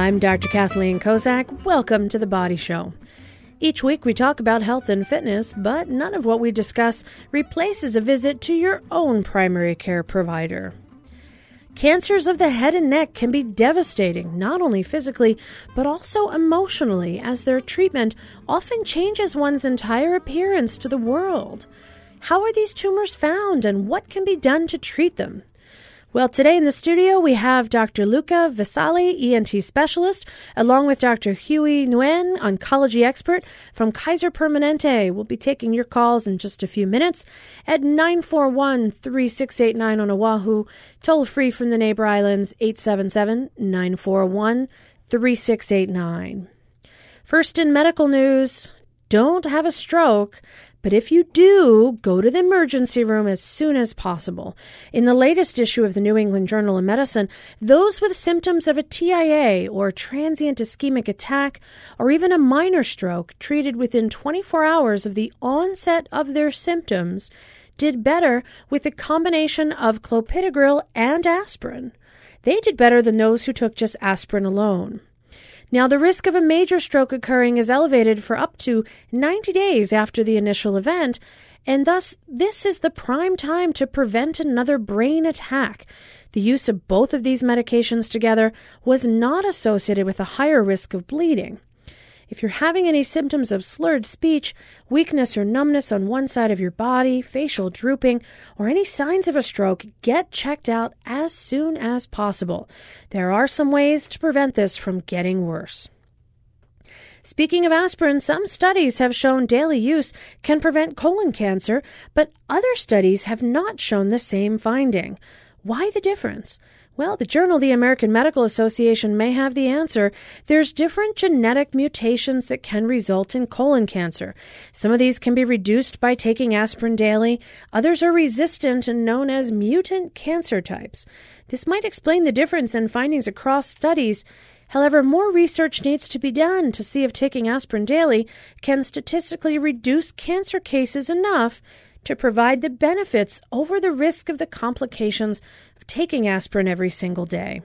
I'm Dr. Kathleen Kozak. Welcome to The Body Show. Each week we talk about health and fitness, but none of what we discuss replaces a visit to your own primary care provider. Cancers of the head and neck can be devastating, not only physically, but also emotionally, as their treatment often changes one's entire appearance to the world. How are these tumors found, and what can be done to treat them? Well, today in the studio we have Dr. Luca Vasali, ENT specialist, along with Dr. Huey Nguyen, oncology expert from Kaiser Permanente. We'll be taking your calls in just a few minutes at 941 3689 on Oahu, toll free from the neighbor islands 877 941 3689. First in medical news, don't have a stroke. But if you do, go to the emergency room as soon as possible. In the latest issue of the New England Journal of Medicine, those with symptoms of a TIA or transient ischemic attack or even a minor stroke treated within 24 hours of the onset of their symptoms did better with the combination of clopidogrel and aspirin. They did better than those who took just aspirin alone. Now, the risk of a major stroke occurring is elevated for up to 90 days after the initial event, and thus this is the prime time to prevent another brain attack. The use of both of these medications together was not associated with a higher risk of bleeding. If you're having any symptoms of slurred speech, weakness or numbness on one side of your body, facial drooping, or any signs of a stroke, get checked out as soon as possible. There are some ways to prevent this from getting worse. Speaking of aspirin, some studies have shown daily use can prevent colon cancer, but other studies have not shown the same finding. Why the difference? Well, the journal, the American Medical Association, may have the answer. There's different genetic mutations that can result in colon cancer. Some of these can be reduced by taking aspirin daily. Others are resistant and known as mutant cancer types. This might explain the difference in findings across studies. However, more research needs to be done to see if taking aspirin daily can statistically reduce cancer cases enough to provide the benefits over the risk of the complications of taking aspirin every single day.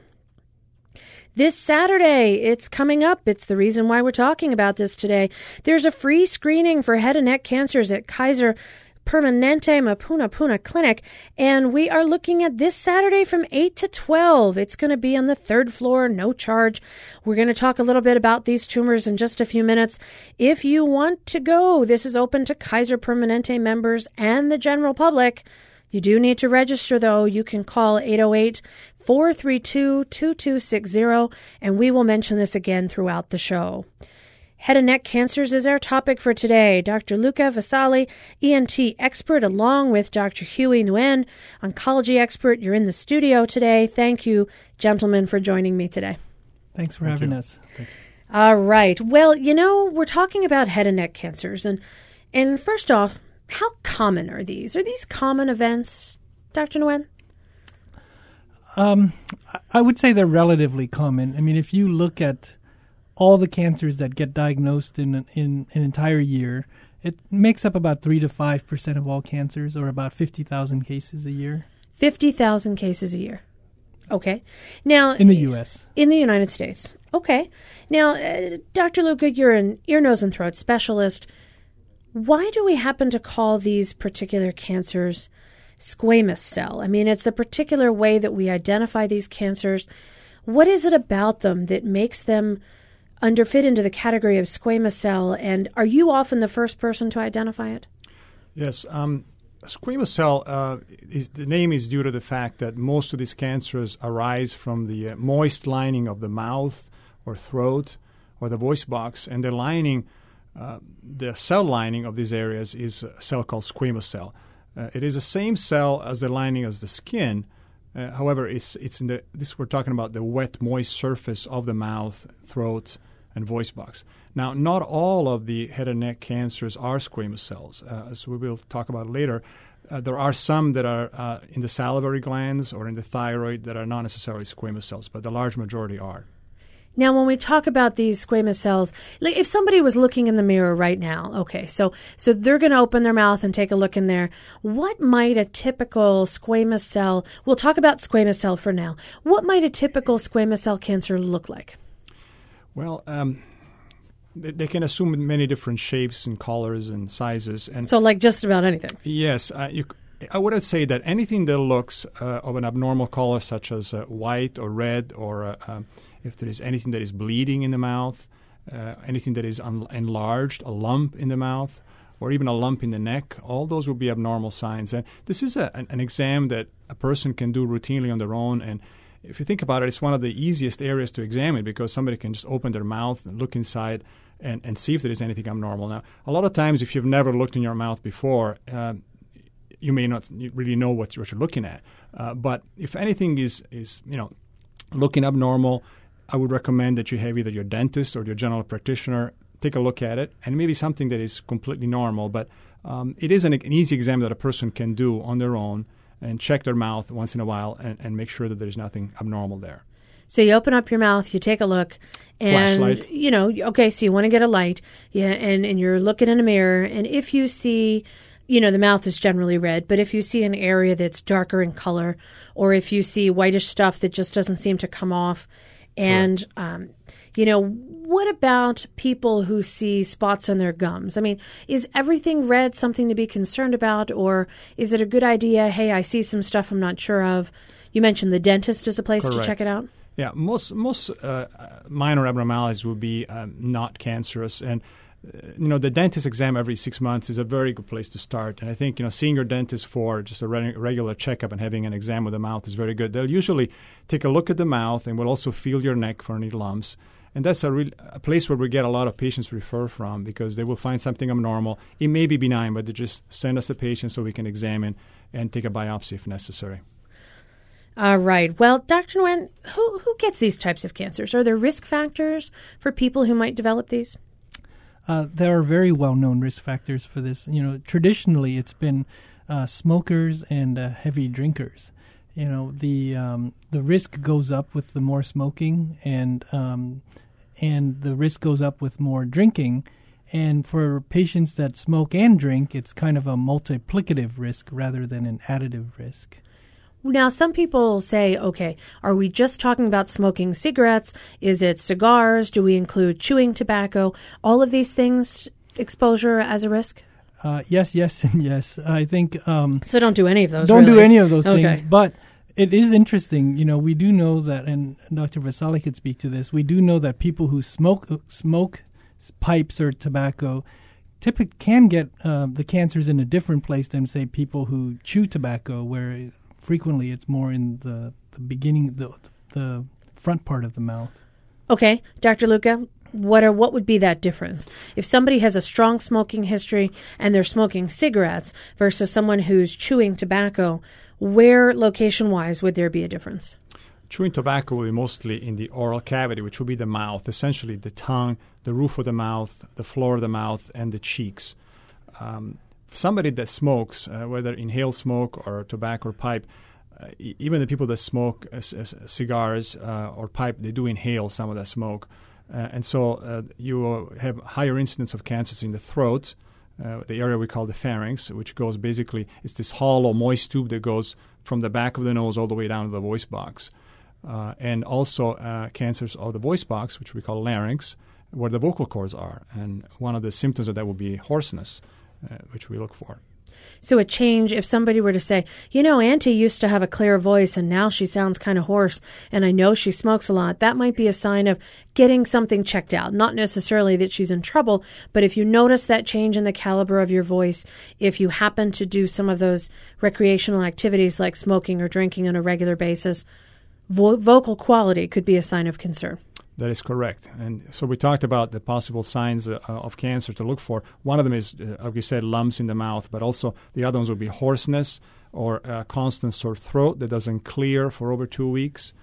This Saturday, it's coming up. It's the reason why we're talking about this today. There's a free screening for head and neck cancers at Kaiser Permanente Mapunapuna Clinic, and we are looking at this Saturday from 8 to 12. It's going to be on the third floor, no charge. We're going to talk a little bit about these tumors in just a few minutes. If you want to go, this is open to Kaiser Permanente members and the general public. You do need to register, though. You can call 808 432 2260, and we will mention this again throughout the show. Head and neck cancers is our topic for today. Dr. Luca Vasali, ENT expert, along with Dr. Huey Nguyen, oncology expert. You're in the studio today. Thank you, gentlemen, for joining me today. Thanks for Thank having you. us. All right. Well, you know, we're talking about head and neck cancers, and and first off, how common are these? Are these common events, Dr. Nguyen? Um, I would say they're relatively common. I mean, if you look at all the cancers that get diagnosed in in an entire year, it makes up about three to five percent of all cancers, or about fifty thousand cases a year. Fifty thousand cases a year. Okay. Now in the U.S. In the United States. Okay. Now, uh, Dr. Luca, you're an ear, nose, and throat specialist. Why do we happen to call these particular cancers squamous cell? I mean, it's the particular way that we identify these cancers. What is it about them that makes them underfit into the category of squamous cell? And are you often the first person to identify it? Yes. Um, squamous cell, uh, is, the name is due to the fact that most of these cancers arise from the uh, moist lining of the mouth or throat or the voice box, and the lining – uh, the cell lining of these areas is a cell called squamous cell. Uh, it is the same cell as the lining as the skin. Uh, however, it's it's in the this we're talking about the wet, moist surface of the mouth, throat, and voice box. Now, not all of the head and neck cancers are squamous cells, uh, as we will talk about later. Uh, there are some that are uh, in the salivary glands or in the thyroid that are not necessarily squamous cells, but the large majority are. Now, when we talk about these squamous cells, like if somebody was looking in the mirror right now, okay, so so they're going to open their mouth and take a look in there. What might a typical squamous cell? We'll talk about squamous cell for now. What might a typical squamous cell cancer look like? Well, um, they, they, can assume many different shapes and colors and sizes. And so, like just about anything. Yes, uh, you, I would say that anything that looks uh, of an abnormal color, such as uh, white or red, or uh, um, if there is anything that is bleeding in the mouth, uh, anything that is un- enlarged, a lump in the mouth, or even a lump in the neck, all those will be abnormal signs. And this is a, an, an exam that a person can do routinely on their own. And if you think about it, it's one of the easiest areas to examine because somebody can just open their mouth and look inside and, and see if there is anything abnormal. Now, a lot of times, if you've never looked in your mouth before, uh, you may not really know what, you're looking at. Uh, but if anything is, is you know looking abnormal, I would recommend that you have either your dentist or your general practitioner take a look at it, and maybe something that is completely normal. But um, it is an, an, easy exam that a person can do on their own and check their mouth once in a while and, and make sure that there's nothing abnormal there. So you open up your mouth, you take a look, and Flashlight. you know, okay, so you want to get a light, yeah, and and you're looking in a mirror, and if you see you know, the mouth is generally red, but if you see an area that's darker in color, or if you see whitish stuff that just doesn't seem to come off, and, um, you know, what about people who see spots on their gums? I mean, is everything red something to be concerned about, or is it a good idea? Hey, I see some stuff I'm not sure of. You mentioned the dentist is a place Correct. to check it out. Yeah, most most uh, minor abnormalities would be um, not cancerous, and uh, you know the dentist exam every six months is a very good place to start. And I think you know seeing your dentist for just a re- regular checkup and having an exam of the mouth is very good. They'll usually take a look at the mouth and will also feel your neck for any lumps. And that's a, real, a place where we get a lot of patients refer from because they will find something abnormal. It may be benign, but they just send us a patient so we can examine and take a biopsy if necessary. All right. Well, Dr. Nguyen, who, who gets these types of cancers? Are there risk factors for people who might develop these? Uh, there are very well known risk factors for this. You know, traditionally it's been uh, smokers and uh, heavy drinkers. You know, the um, the risk goes up with the more smoking, and um, and the risk goes up with more drinking. And for patients that smoke and drink, it's kind of a multiplicative risk rather than an additive risk. Now, some people say, okay, are we just talking about smoking cigarettes? Is it cigars? Do we include chewing tobacco? All of these things, exposure as a risk? Uh, yes, yes, and yes. I think. Um, so don't do any of those. Don't really. do any of those okay. things. But it is interesting. You know, we do know that, and Dr. Vasali could speak to this. We do know that people who smoke smoke pipes or tobacco typically can get uh, the cancers in a different place than say people who chew tobacco, where frequently it's more in the, the beginning, the, the front part of the mouth. Okay, Dr. Luca, what are what would be that difference if somebody has a strong smoking history and they're smoking cigarettes versus someone who's chewing tobacco? Where location wise would there be a difference? Chewing tobacco will be mostly in the oral cavity, which will be the mouth, essentially the tongue, the roof of the mouth, the floor of the mouth, and the cheeks. Um, somebody that smokes, uh, whether inhale smoke or tobacco or pipe, uh, even the people that smoke uh, c- cigars uh, or pipe, they do inhale some of that smoke. Uh, and so uh, you have higher incidence of cancers in the throat, Uh, the area we call the pharynx, which goes basically, it's this hollow, moist tube that goes from the back of the nose all the way down to the voice box. Uh, and also uh, cancers of the voice box, which we call larynx, where the vocal cords are. And one of the symptoms of that would be hoarseness uh, which we look for. So, a change, if somebody were to say, you know, Auntie used to have a clear voice and now she sounds kind of hoarse, and I know she smokes a lot, that might be a sign of getting something checked out. Not necessarily that she's in trouble, but if you notice that change in the caliber of your voice, if you happen to do some of those recreational activities like smoking or drinking on a regular basis, vo- vocal quality could be a sign of concern. That is correct. And so we talked about the possible signs uh, of cancer to look for. One of them is, uh, like you said, lumps in the mouth, but also the other ones would be hoarseness or uh, constant sore throat that doesn't clear for over two weeks.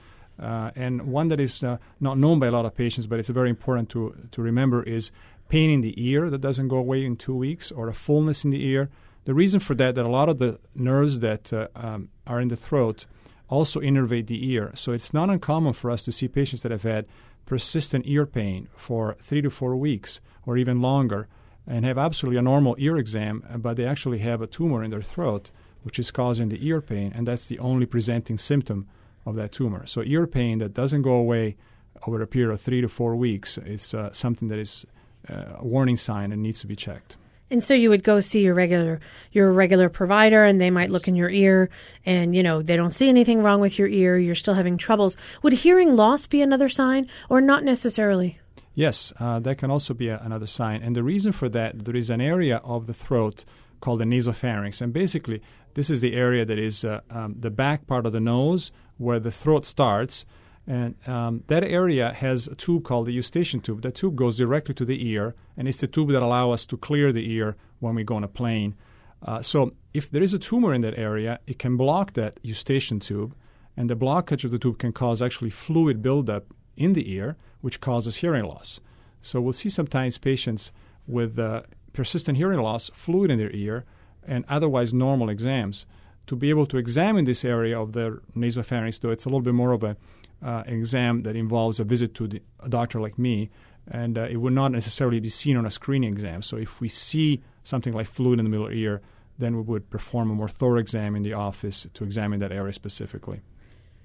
Uh, and one that is uh, not known by a lot of patients, but it's very important to, to remember is pain in the ear that doesn't go away in two weeks or a fullness in the ear. The reason for that, that a lot of the nerves that um, are in the throat also innervate the ear. So it's not uncommon for us to see patients that have had persistent ear pain for three to four weeks or even longer and have absolutely a normal ear exam, but they actually have a tumor in their throat, which is causing the ear pain, and that's the only presenting symptom of that tumor. So, ear pain that doesn't go away over a period of three to four weeks, is uh, something that is uh, a warning sign and needs to be checked. And so you would go see your regular your regular provider and they might look in your ear and you know they don't see anything wrong with your ear you're still having troubles would hearing loss be another sign or not necessarily Yes, uh, that can also be a, another sign. And the reason for that, there is an area of the throat called the nasopharynx. And basically, this is the area that is uh, um, the back part of the nose where the throat starts. And um, that area has a tube called the eustachian tube. That tube goes directly to the ear, and it's the tube that allows us to clear the ear when we go on a plane. Uh, so, if there is a tumor in that area, it can block that eustachian tube, and the blockage of the tube can cause actually fluid buildup in the ear, which causes hearing loss. So, we'll see sometimes patients with uh, persistent hearing loss, fluid in their ear, and otherwise normal exams. To be able to examine this area of their nasopharynx, though it's a little bit more of a uh, exam that involves a visit to the, a doctor like me, and uh, it would not necessarily be seen on a screening exam. So if we see something like fluid in the middle ear, then we would perform a more thorough exam in the office to examine that area specifically.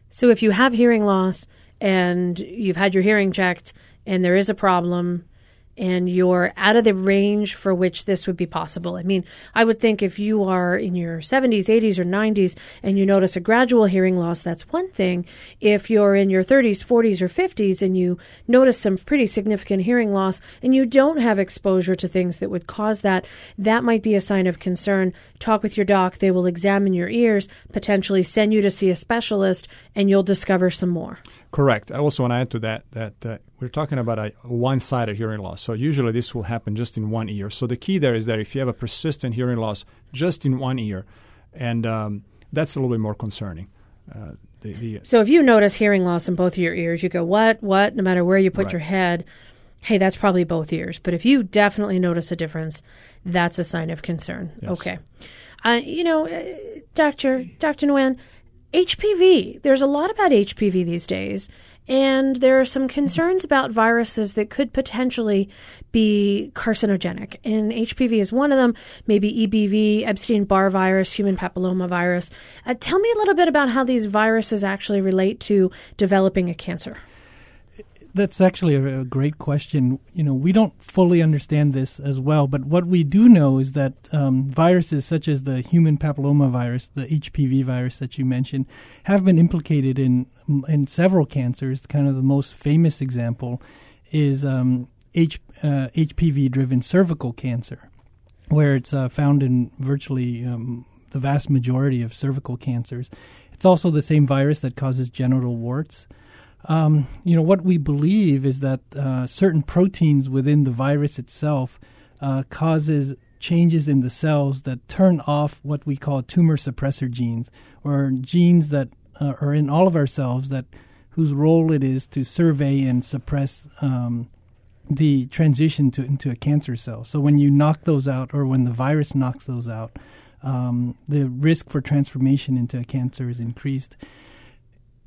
So if you have hearing loss and you've had your hearing checked and there is a problem, and you're out of the range for which this would be possible. I mean, I would think if you are in your 70s, 80s, or 90s and you notice a gradual hearing loss, that's one thing. If you're in your 30s, 40s, or 50s and you notice some pretty significant hearing loss and you don't have exposure to things that would cause that, that might be a sign of concern. Talk with your doc. They will examine your ears, potentially send you to see a specialist, and you'll discover some more. Correct. I also want to add to that that uh, we're talking about a one-sided hearing loss. So usually this will happen just in one ear. So the key there is that if you have a persistent hearing loss just in one ear, and um, that's a little bit more concerning. Uh, the, the, so if you notice hearing loss in both of your ears, you go, what, what, no matter where you put Right. your head, hey, that's probably both ears. But if you definitely notice a difference, that's a sign of concern. Yes. Okay. Uh, you know, uh, Dr. Dr. Nguyen, HPV, there's a lot about HPV these days. And there are some concerns about viruses that could potentially be carcinogenic. And HPV is one of them, maybe EBV, Epstein Barr virus, human papillomavirus. Uh, tell me a little bit about how these viruses actually relate to developing a cancer. That's actually a, a great question. You know, we don't fully understand this as well, but what we do know is that um, viruses such as the human papillomavirus, the HPV virus that you mentioned, have been implicated in in several cancers. Kind of the most famous example is um, H, uh, HPV-driven cervical cancer, where it's uh, found in virtually um, the vast majority of cervical cancers. It's also the same virus that causes genital warts. Um, you know, what we believe is that uh, certain proteins within the virus itself uh, causes changes in the cells that turn off what we call tumor suppressor genes, or genes that uh, are in all of our cells that whose role it is to survey and suppress um, the transition to into a cancer cell. So when you knock those out, or when the virus knocks those out, um, the risk for transformation into a cancer is increased.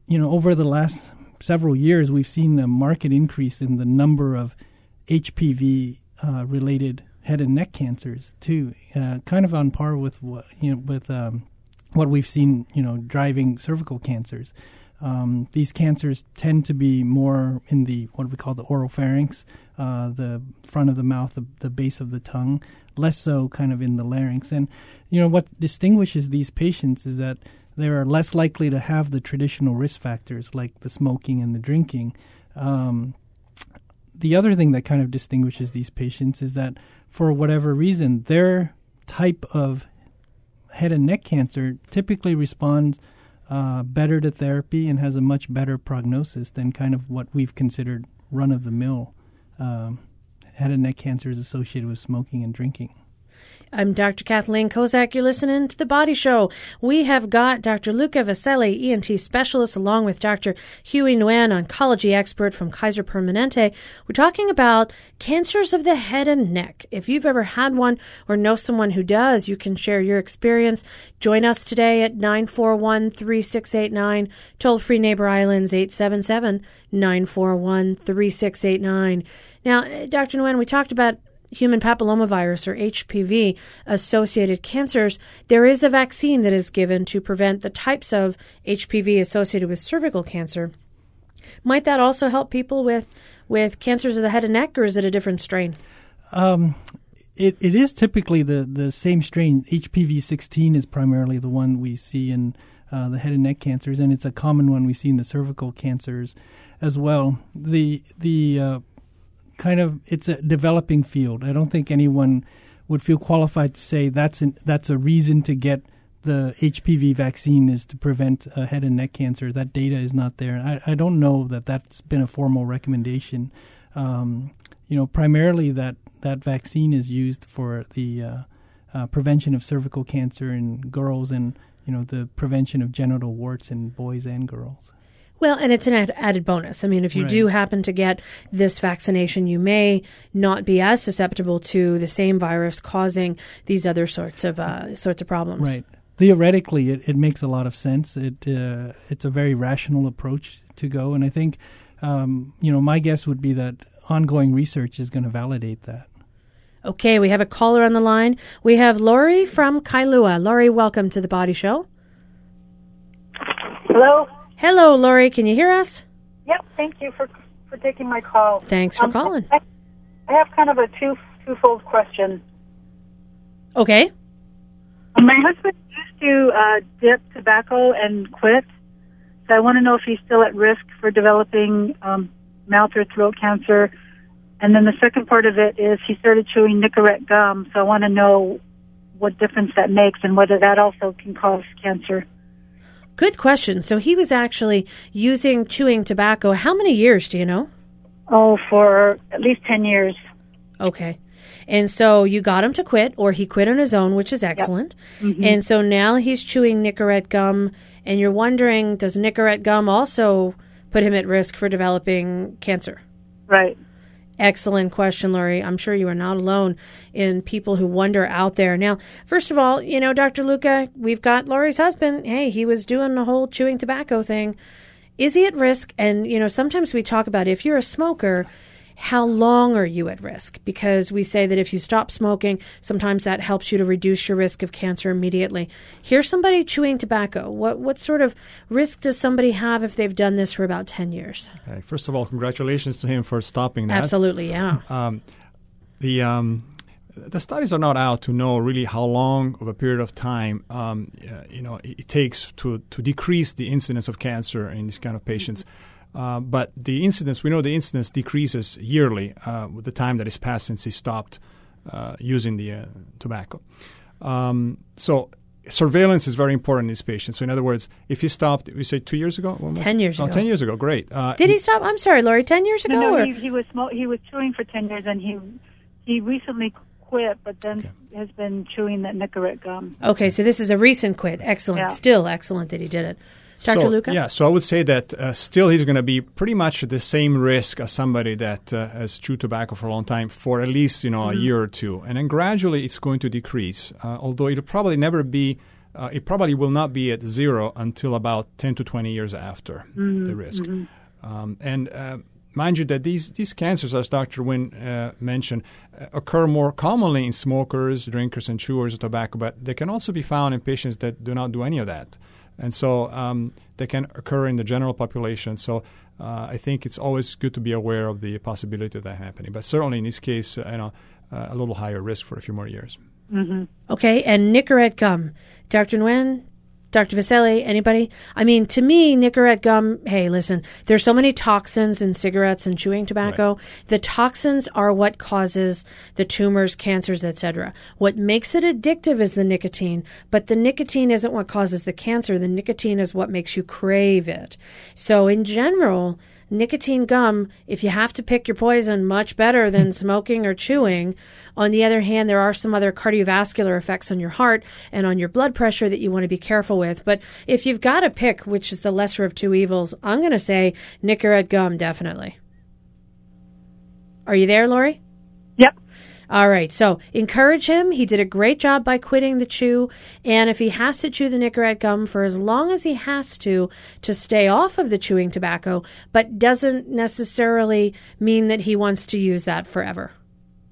You know, over the last several years, we've seen a market increase in the number of HPV uh, related head and neck cancers too, uh, kind of on par with what you know with um, what we've seen, you know, driving cervical cancers. Um, these cancers tend to be more in the what we call the oropharynx, uh, the front of the mouth, the, the base of the tongue, less so kind of in the larynx. And you know what distinguishes these patients is that they are less likely to have the traditional risk factors like the smoking and the drinking. Um, the other thing that kind of distinguishes these patients is that for whatever reason, their type of head and neck cancer typically responds uh, better to therapy and has a much better prognosis than kind of what we've considered run of the mill um, head and neck cancer is associated with smoking and drinking. I'm Dr. Kathleen Kozak. You're listening to The Body Show. We have got Dr. Luca Vaselli, ENT specialist, along with Dr. Huey Nguyen, oncology expert from Kaiser Permanente. We're talking about cancers of the head and neck. If you've ever had one or know someone who does, you can share your experience. Join us today at 941 3689. Toll free Neighbor Islands 877 941 3689. Now, Dr. Nguyen, we talked about human papillomavirus or HPV associated cancers, there is a vaccine that is given to prevent the types of HPV associated with cervical cancer. Might that also help people with with cancers of the head and neck, or is it a different strain? Um, it, it is typically the, the same strain. HPV 16 is primarily the one we see in uh, the head and neck cancers, and it's a common one we see in the cervical cancers as well. The the uh, kind of it's a developing field. I don't think anyone would feel qualified to say that's an, that's a reason to get the HPV vaccine is to prevent uh, head and neck cancer. That data is not there. I, I don't know that that's been a formal recommendation. Um, you know, primarily that that vaccine is used for the uh, uh, prevention of cervical cancer in girls and you know the prevention of genital warts in boys and girls. Well, and it's an ad- added bonus. I mean, if you Right. do happen to get this vaccination, you may not be as susceptible to the same virus causing these other sorts of uh, sorts of problems. Right. Theoretically, it, it makes a lot of sense. It uh, it's a very rational approach to go, and I think um, you know my guess would be that ongoing research is going to validate that. Okay, we have a caller on the line. We have Laurie from Kailua. Laurie, welcome to the Body Show. Hello. Hello, Lori. Can you hear us? Yep. Thank you for for taking my call. Thanks for Um, calling. I, I have kind of a two twofold question. Okay. My husband used to uh, dip tobacco and quit, so I want to know if he's still at risk for developing um, mouth or throat cancer. And then the second part of it is he started chewing Nicorette gum, so I want to know what difference that makes and whether that also can cause cancer. Good question. So he was actually using chewing tobacco. How many years do you know? Oh, for at least ten years. Okay. And so you got him to quit, or he quit on his own, which is excellent. Mm-hmm. And so now he's chewing Nicorette gum, and you're wondering does Nicorette gum also put him at risk for developing cancer? Right. Excellent question, Lori. I'm sure you are not alone in people who wonder out there. Now, first of all, you know, Dr. Luca, we've got Lori's husband. Hey, he was doing the whole chewing tobacco thing. Is he at risk? And, you know, sometimes we talk about if you're a smoker, how long are you at risk? Because we say that if you stop smoking, sometimes that helps you to reduce your risk of cancer immediately. Here's somebody chewing tobacco. What what sort of risk does somebody have if they've done this for about 10 years? Okay, First of all, congratulations to him for stopping that. Absolutely, yeah. Um, the um, the studies are not out to know really how long of a period of time um, uh, you know it, it takes to to decrease the incidence of cancer in these kind of patients. Uh, but the incidence, we know the incidence decreases yearly uh, with the time that that is passed since he stopped uh, using the uh, tobacco. Um, so surveillance is very important in these patients. So in other words, if he stopped, we say two years ago, When 10 years oh, ago. 10 years ago, great. Uh, Did he stop? I'm sorry, Lori. Ten years ago. No, no, he, he was smo- he was chewing for ten years, and he he recently quit, but then Okay. has been chewing that Nicorette gum. okay, so this is a recent quit. Excellent. Yeah. Still excellent that he did it. Dr. So, Luca. Yeah, so I would say that uh, still he's going to be pretty much at the same risk as somebody that uh, has chewed tobacco for a long time for at least you know a year or two, and then gradually it's going to decrease. Uh, although it'll probably never be, uh, it probably will not be at zero until about ten to twenty years after the risk. Um, and uh, mind you, that these these cancers, as Dr. Nguyen uh, mentioned, uh, occur more commonly in smokers, drinkers, and chewers of tobacco, but they can also be found in patients that do not do any of that and so um, they can occur in the general population. So uh, I think it's always good to be aware of the possibility of that happening. But certainly in this case, uh, you know, uh, a little higher risk for a few more years. Okay, and Nicorette gum. Dr. Nguyen, Dr. Vaselli, anybody? I mean, to me, Nicorette gum, hey, listen, there's so many toxins in cigarettes and chewing tobacco. The toxins are what causes the tumors, cancers, etc. What makes it addictive is the nicotine, but the nicotine isn't what causes the cancer. The nicotine is what makes you crave it. So in general, nicotine gum, if you have to pick your poison, much better than hmm. smoking or chewing. On the other hand, there are some other cardiovascular effects on your heart and on your blood pressure that you want to be careful with. But if you've got to pick which is the lesser of two evils, I'm going to say Nicorette gum, definitely. Are you there, Lori? Yep. All right. So encourage him. He did a great job by quitting the chew. And if he has to chew the Nicorette gum for as long as he has to, to stay off of the chewing tobacco, but doesn't necessarily mean that he wants to use that forever.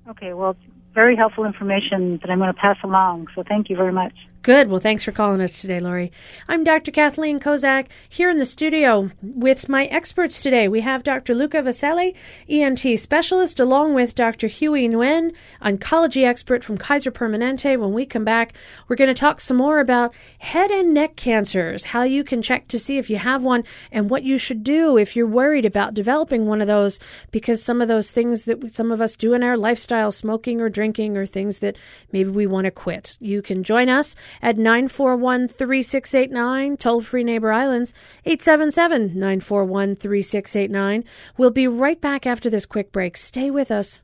Okay. Well, very helpful information that I'm going to pass along. So thank you very much. Good. Well, thanks for calling us today, Lori. I'm Dr. Kathleen Kozak here in the studio with my experts today. We have Dr. Luca Vaselli, ENT specialist, along with Dr. Huey Nguyen, oncology expert from Kaiser Permanente. When we come back, we're going to talk some more about head and neck cancers, how you can check to see if you have one, and what you should do if you're worried about developing one of those, because some of those things that some of us do in our lifestyle, smoking or drinking, are things that maybe we want to quit. You can join us at 941 3689, toll free Neighbor Islands, 877 941 3689. We'll be right back after this quick break. Stay with us.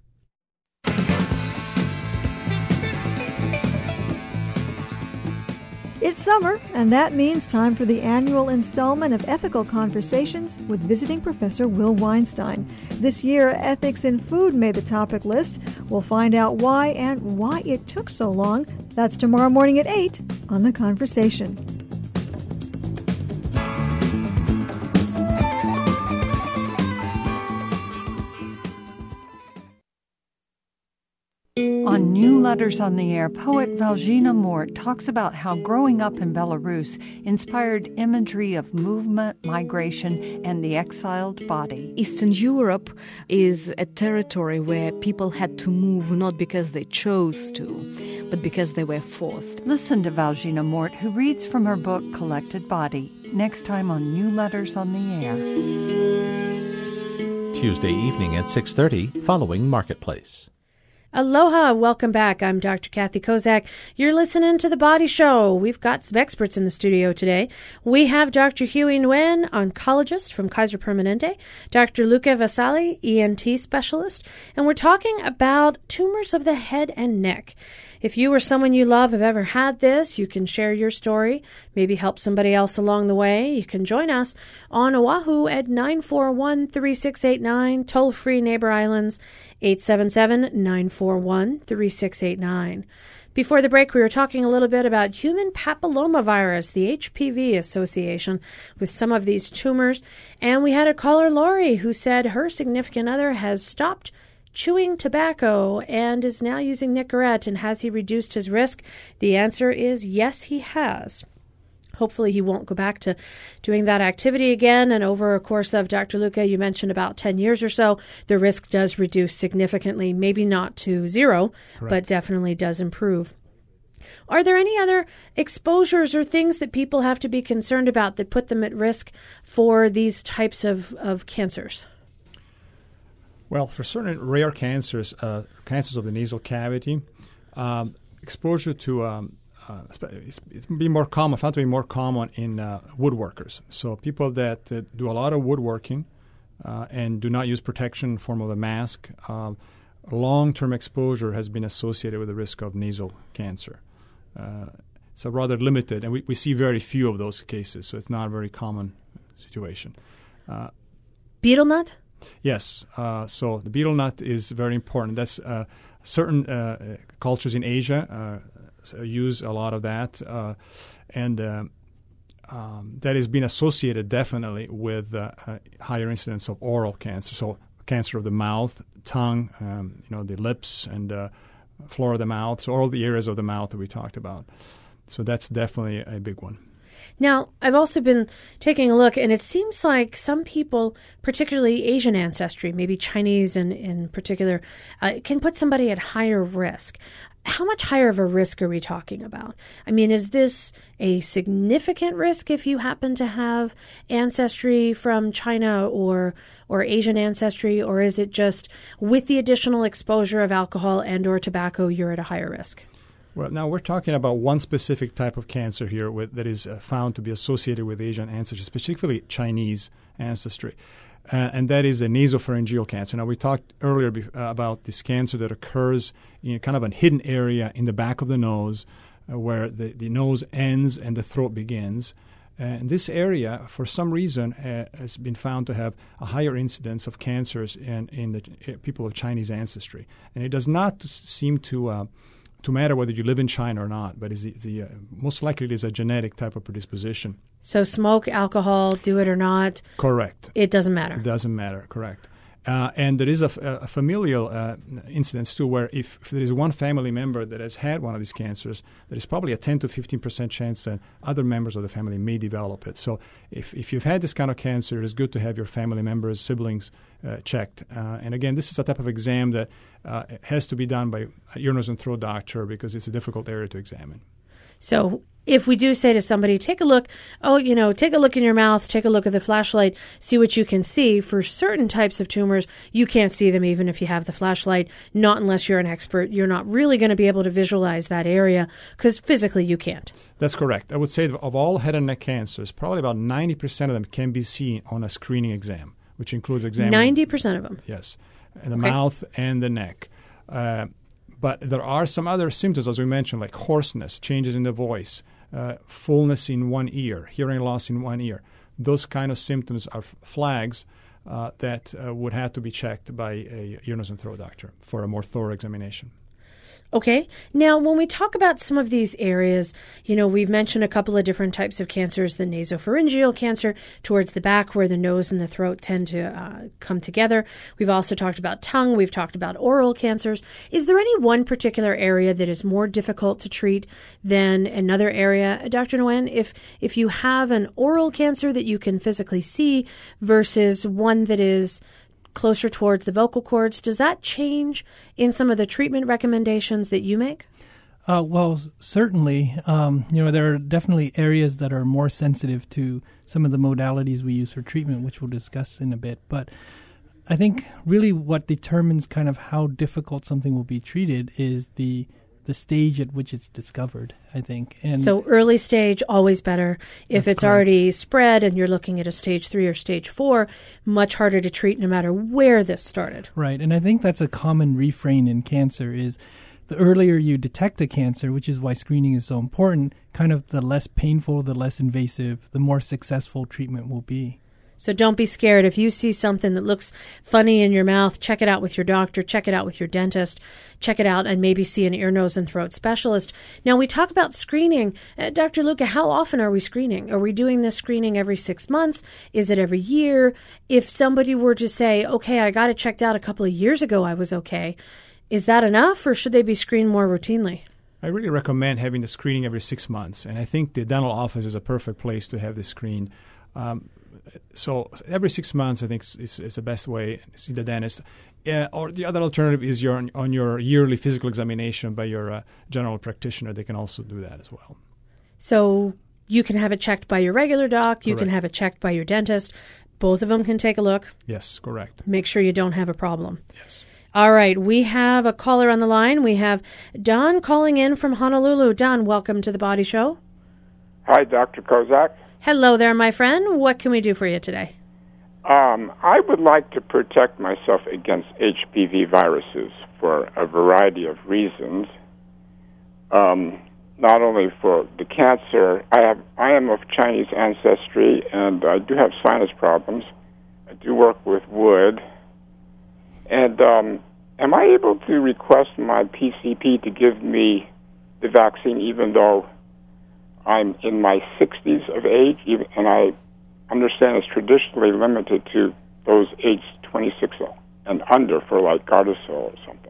It's summer, and that means time for the annual installment of Ethical Conversations with visiting Professor Will Weinstein. This year, ethics in food made the topic list. We'll find out why and why it took so long. That's tomorrow morning at 8 on The Conversation. On New Letters on the Air, poet Valzhina Mort talks about how growing up in Belarus inspired imagery of movement, migration, and the exiled body. Eastern Europe is a territory where people had to move not because they chose to, but because they were forced. Listen to Valzhina Mort, who reads from her book Collected Body, next time on New Letters on the Air. Tuesday evening at 6:30 following Marketplace. Aloha, welcome back. I'm Dr. Kathy Kozak. You're listening to The Body Show. We've got some experts in the studio today. We have Dr. Huey Nguyen, oncologist from Kaiser Permanente, Dr. Luca Vasali, ENT specialist, and we're talking about tumors of the head and neck. If you or someone you love have ever had this, you can share your story, maybe help somebody else along the way. You can join us on Oahu at 941 3689, toll free Neighbor Islands, 877 941 3689. Before the break, we were talking a little bit about human papillomavirus, the HPV association with some of these tumors. And we had a caller, Lori, who said her significant other has stopped chewing tobacco and is now using Nicorette. And has he reduced his risk? The answer is yes, he has. Hopefully, he won't go back to doing that activity again. And over a course of Dr. Luca, you mentioned about 10 years or so, the risk does reduce significantly, maybe not to zero, Correct. but definitely does improve. Are there any other exposures or things that people have to be concerned about that put them at risk for these types of, of cancers? Well, for certain rare cancers, uh, cancers of the nasal cavity, um, exposure to um, uh, it's, more common, found to be more common in uh, woodworkers. So people that uh, do a lot of woodworking uh, and do not use protection in form of a mask, um, long-term exposure has been associated with the risk of nasal cancer. Uh, it's a rather limited, and we, we see very few of those cases, so it's not a very common situation. Uh, Betel nut? Yes. Uh, so the betel nut is very important. That's uh, certain uh, cultures in Asia uh, use a lot of that, uh, and uh, um, that has been associated definitely with higher incidence of oral cancer. So cancer of the mouth, tongue, um, you know, the lips, and floor of the mouth. So all the areas of the mouth that we talked about. So that's definitely a big one. Now, I've also been taking a look, and it seems like some people, particularly Asian ancestry, maybe Chinese in, in particular, uh, can put somebody at higher risk. How much higher of a risk are we talking about? I mean, is this a significant risk if you happen to have ancestry from China or or Asian ancestry, or is it just with the additional exposure of alcohol and or tobacco, you're at a higher risk? Well, now we're talking about one specific type of cancer here with, that is uh, found to be associated with Asian ancestry, specifically Chinese ancestry, uh, and that is a nasopharyngeal cancer. Now, we talked earlier be- uh, about this cancer that occurs in kind of a hidden area in the back of the nose uh, where the, the nose ends and the throat begins. And this area, for some reason, uh, has been found to have a higher incidence of cancers in, in the people of Chinese ancestry. And it does not seem to to matter whether you live in China or not, but is the, the uh, most likely it is a genetic type of predisposition. So, smoke, alcohol, do it or not. Correct. It doesn't matter. It doesn't matter. Correct. Uh, and there is a, a familial uh, incidence too, where if, if, there is one family member that has had one of these cancers, there is probably a 10 to 15 percent chance that other members of the family may develop it. So, if, if you've had this kind of cancer, it is good to have your family members, siblings uh, checked. Uh, and again, this is a type of exam that uh, has to be done by a nose, and throat doctor because it's a difficult area to examine. So, if we do say to somebody, take a look, oh, you know, take a look in your mouth, take a look at the flashlight, see what you can see. For certain types of tumors, you can't see them even if you have the flashlight, not unless you're an expert. You're not really going to be able to visualize that area because physically you can't. That's correct. I would say of all head and neck cancers, probably about 90% of them can be seen on a screening exam, which includes examining. 90% of them? Yes. And the okay. mouth and the neck. Uh, but there are some other symptoms, as we mentioned, like hoarseness, changes in the voice, uh, fullness in one ear, hearing loss in one ear. Those kind of symptoms are f- flags uh, that uh, would have to be checked by a ear, nose, and throat doctor for a more thorough examination. Okay. Now, when we talk about some of these areas, you know, we've mentioned a couple of different types of cancers the nasopharyngeal cancer towards the back, where the nose and the throat tend to uh, come together. We've also talked about tongue. We've talked about oral cancers. Is there any one particular area that is more difficult to treat than another area? Dr. Nguyen, if, if you have an oral cancer that you can physically see versus one that is closer towards the vocal cords. Does that change in some of the treatment recommendations that you make? Uh, well, certainly. Um, you know, there are definitely areas that are more sensitive to some of the modalities we use for treatment, which we'll discuss in a bit. But I think really what determines kind of how difficult something will be treated is the the stage at which it's discovered, I think. And so early stage always better. If it's correct. already spread and you're looking at a stage 3 or stage 4, much harder to treat no matter where this started. Right. And I think that's a common refrain in cancer is the earlier you detect a cancer, which is why screening is so important, kind of the less painful, the less invasive, the more successful treatment will be. So don't be scared. If you see something that looks funny in your mouth, check it out with your doctor, check it out with your dentist, check it out and maybe see an ear, nose, and throat specialist. Now, we talk about screening. Uh, Dr. Luca, how often are we screening? Are we doing this screening every six months? Is it every year? If somebody were to say, okay, I got it checked out a couple of years ago, I was okay, is that enough or should they be screened more routinely? I really recommend having the screening every six months, and I think the dental office is a perfect place to have the screen. Um, so every six months, I think is, is the best way to see the dentist. Uh, or the other alternative is your on your yearly physical examination by your uh, general practitioner. They can also do that as well. So you can have it checked by your regular doc. You correct. can have it checked by your dentist. Both of them can take a look. Yes, correct. Make sure you don't have a problem. Yes. All right, we have a caller on the line. We have Don calling in from Honolulu. Don, welcome to the Body Show. Hi, Dr. Kozak. Hello there, my friend. What can we do for you today? Um, I would like to protect myself against HPV viruses for a variety of reasons. Um, not only for the cancer, I have I am of Chinese ancestry, and I do have sinus problems. I do work with wood, and um, am I able to request my PCP to give me the vaccine, even though I'm in my 60s of age, and I understand it's traditionally limited to those aged 26 and under for like Gardasil or something.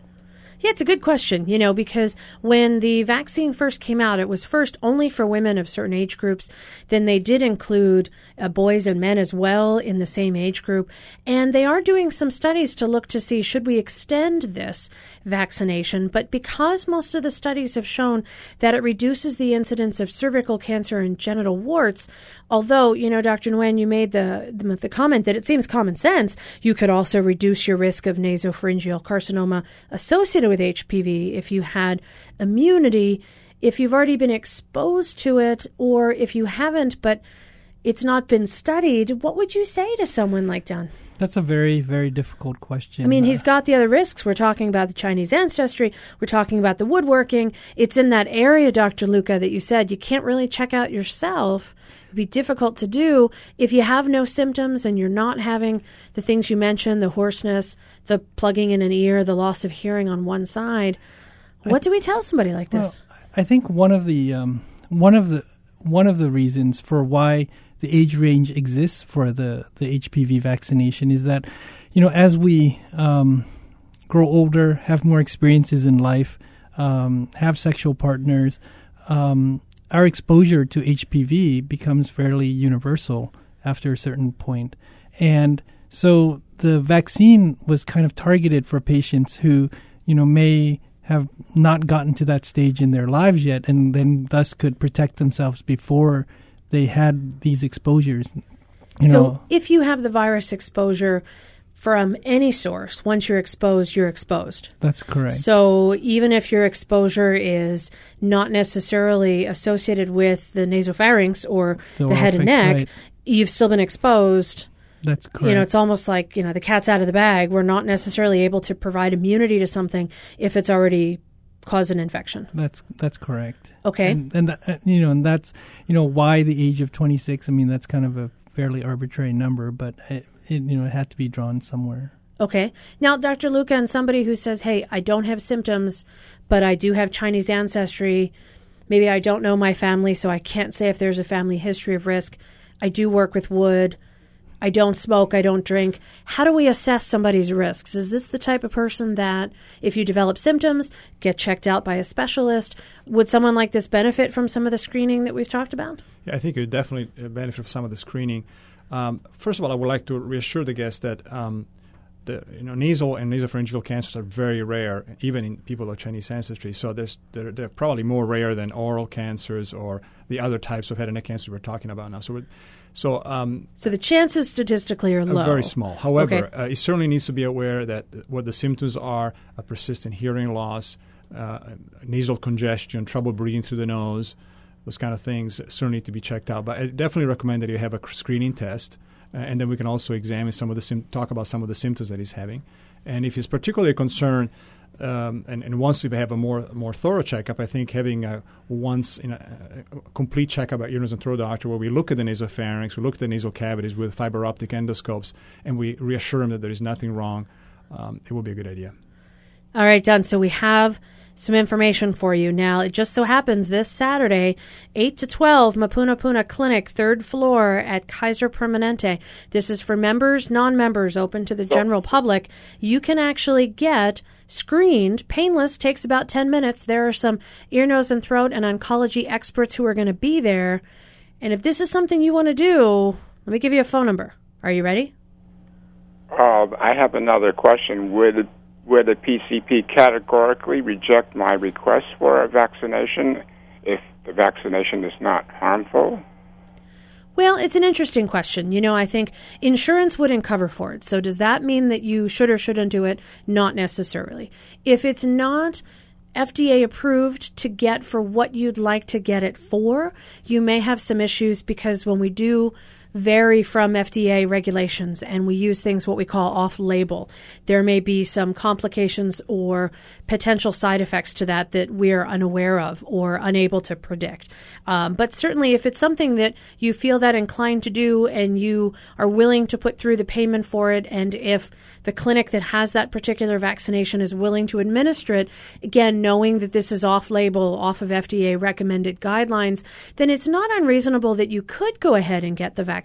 Yeah, it's a good question, you know, because when the vaccine first came out, it was first only for women of certain age groups. Then they did include uh, boys and men as well in the same age group. And they are doing some studies to look to see should we extend this vaccination. But because most of the studies have shown that it reduces the incidence of cervical cancer and genital warts, although, you know, Dr. Nguyen, you made the, the, the comment that it seems common sense, you could also reduce your risk of nasopharyngeal carcinoma associated with HPV if you had immunity, if you've already been exposed to it, or if you haven't, but it's not been studied, what would you say to someone like Don? That's a very, very difficult question. I mean, he's got the other risks. We're talking about the Chinese ancestry. We're talking about the woodworking. It's in that area, Dr. Luca, that you said you can't really check out yourself It'd be difficult to do if you have no symptoms and you're not having the things you mentioned the hoarseness, the plugging in an ear, the loss of hearing on one side. What do we tell somebody like this? Well, I think one of the um, one of the one of the reasons for why the age range exists for the, the HPV vaccination is that, you know, as we um, grow older, have more experiences in life, um, have sexual partners, um, our exposure to HPV becomes fairly universal after a certain point. And so the vaccine was kind of targeted for patients who, you know, may have not gotten to that stage in their lives yet and then thus could protect themselves before they had these exposures. You so know, if you have the virus exposure from any source, once you're exposed, you're exposed. that's correct. So even if your exposure is not necessarily associated with the nasopharynx or The the, head and neck, right. you've still been exposed. that's correct. You know, it's almost like, you know, the cat's out of the bag. We're not necessarily able to provide immunity to something if it's already caused an infection. That's that's correct. Okay. and, and that, you know, and that's you know why the age of twenty six. I mean, that's kind of a fairly arbitrary number, but it, it you know it had to be drawn somewhere. Okay. Now, Dr. Luca, and somebody who says, hey, I don't have symptoms, but I do have Chinese ancestry. Maybe I don't know my family, so I can't say if there's a family history of risk. I do work with wood. I don't smoke. I don't drink. How do we assess somebody's risks? Is this the type of person that, if you develop symptoms, get checked out by a specialist? Would someone like this benefit from some of the screening that we've talked about? Yeah, I think it would definitely uh, benefit from some of the screening. Um, first of all, I would like to reassure the guests that um, the you know nasal and nasopharyngeal cancers are very rare, even in people of Chinese ancestry. So there's they're, they're probably more rare than oral cancers or the other types of head and neck cancers we're talking about now. So we're, so um, So the chances statistically are uh, low. very small. However, Okay. uh, it certainly needs to be aware that what the symptoms are: a persistent hearing loss, uh, nasal congestion, trouble breathing through the nose, those kind of things certainly need to be checked out. But I definitely recommend that you have a screening test, and then we can also examine some of the sim- talk about some of the symptoms that he's having. And if he's particularly concerned. Um, and, and once we have a more more thorough checkup, I think having a once in a, a complete checkup at and throat doctor, where we look at the nasopharynx, we look at the nasal cavities with fiber optic endoscopes, and we reassure him that there is nothing wrong, um, it would be a good idea. All right, done. So we have some information for you. Now, it just so happens this Saturday, 8 to 12, Mapunapuna Clinic, third floor at Kaiser Permanente. This is for members, non members, open to the general public. You can actually get screened, painless, takes about 10 minutes. There are some ear, nose, and throat and oncology experts who are going to be there. And if this is something you want to do, let me give you a phone number. Are you ready? Uh, I have another question. Would would the PCP categorically reject my request for a vaccination if the vaccination is not harmful? Well, it's an interesting question. You know, I think insurance wouldn't cover for it. So does that mean that you should or shouldn't do it? Not necessarily. If it's not FDA approved to get for what you'd like to get it for, you may have some issues because when we do vary from FDA regulations and we use things what we call off label, there may be some complications or potential side effects to that that we're unaware of or unable to predict. Um, but certainly, if it's something that you feel that inclined to do and you are willing to put through the payment for it, and if the clinic that has that particular vaccination is willing to administer it, again, knowing that this is off label, off of FDA recommended guidelines, then it's not unreasonable that you could go ahead and get the vaccine.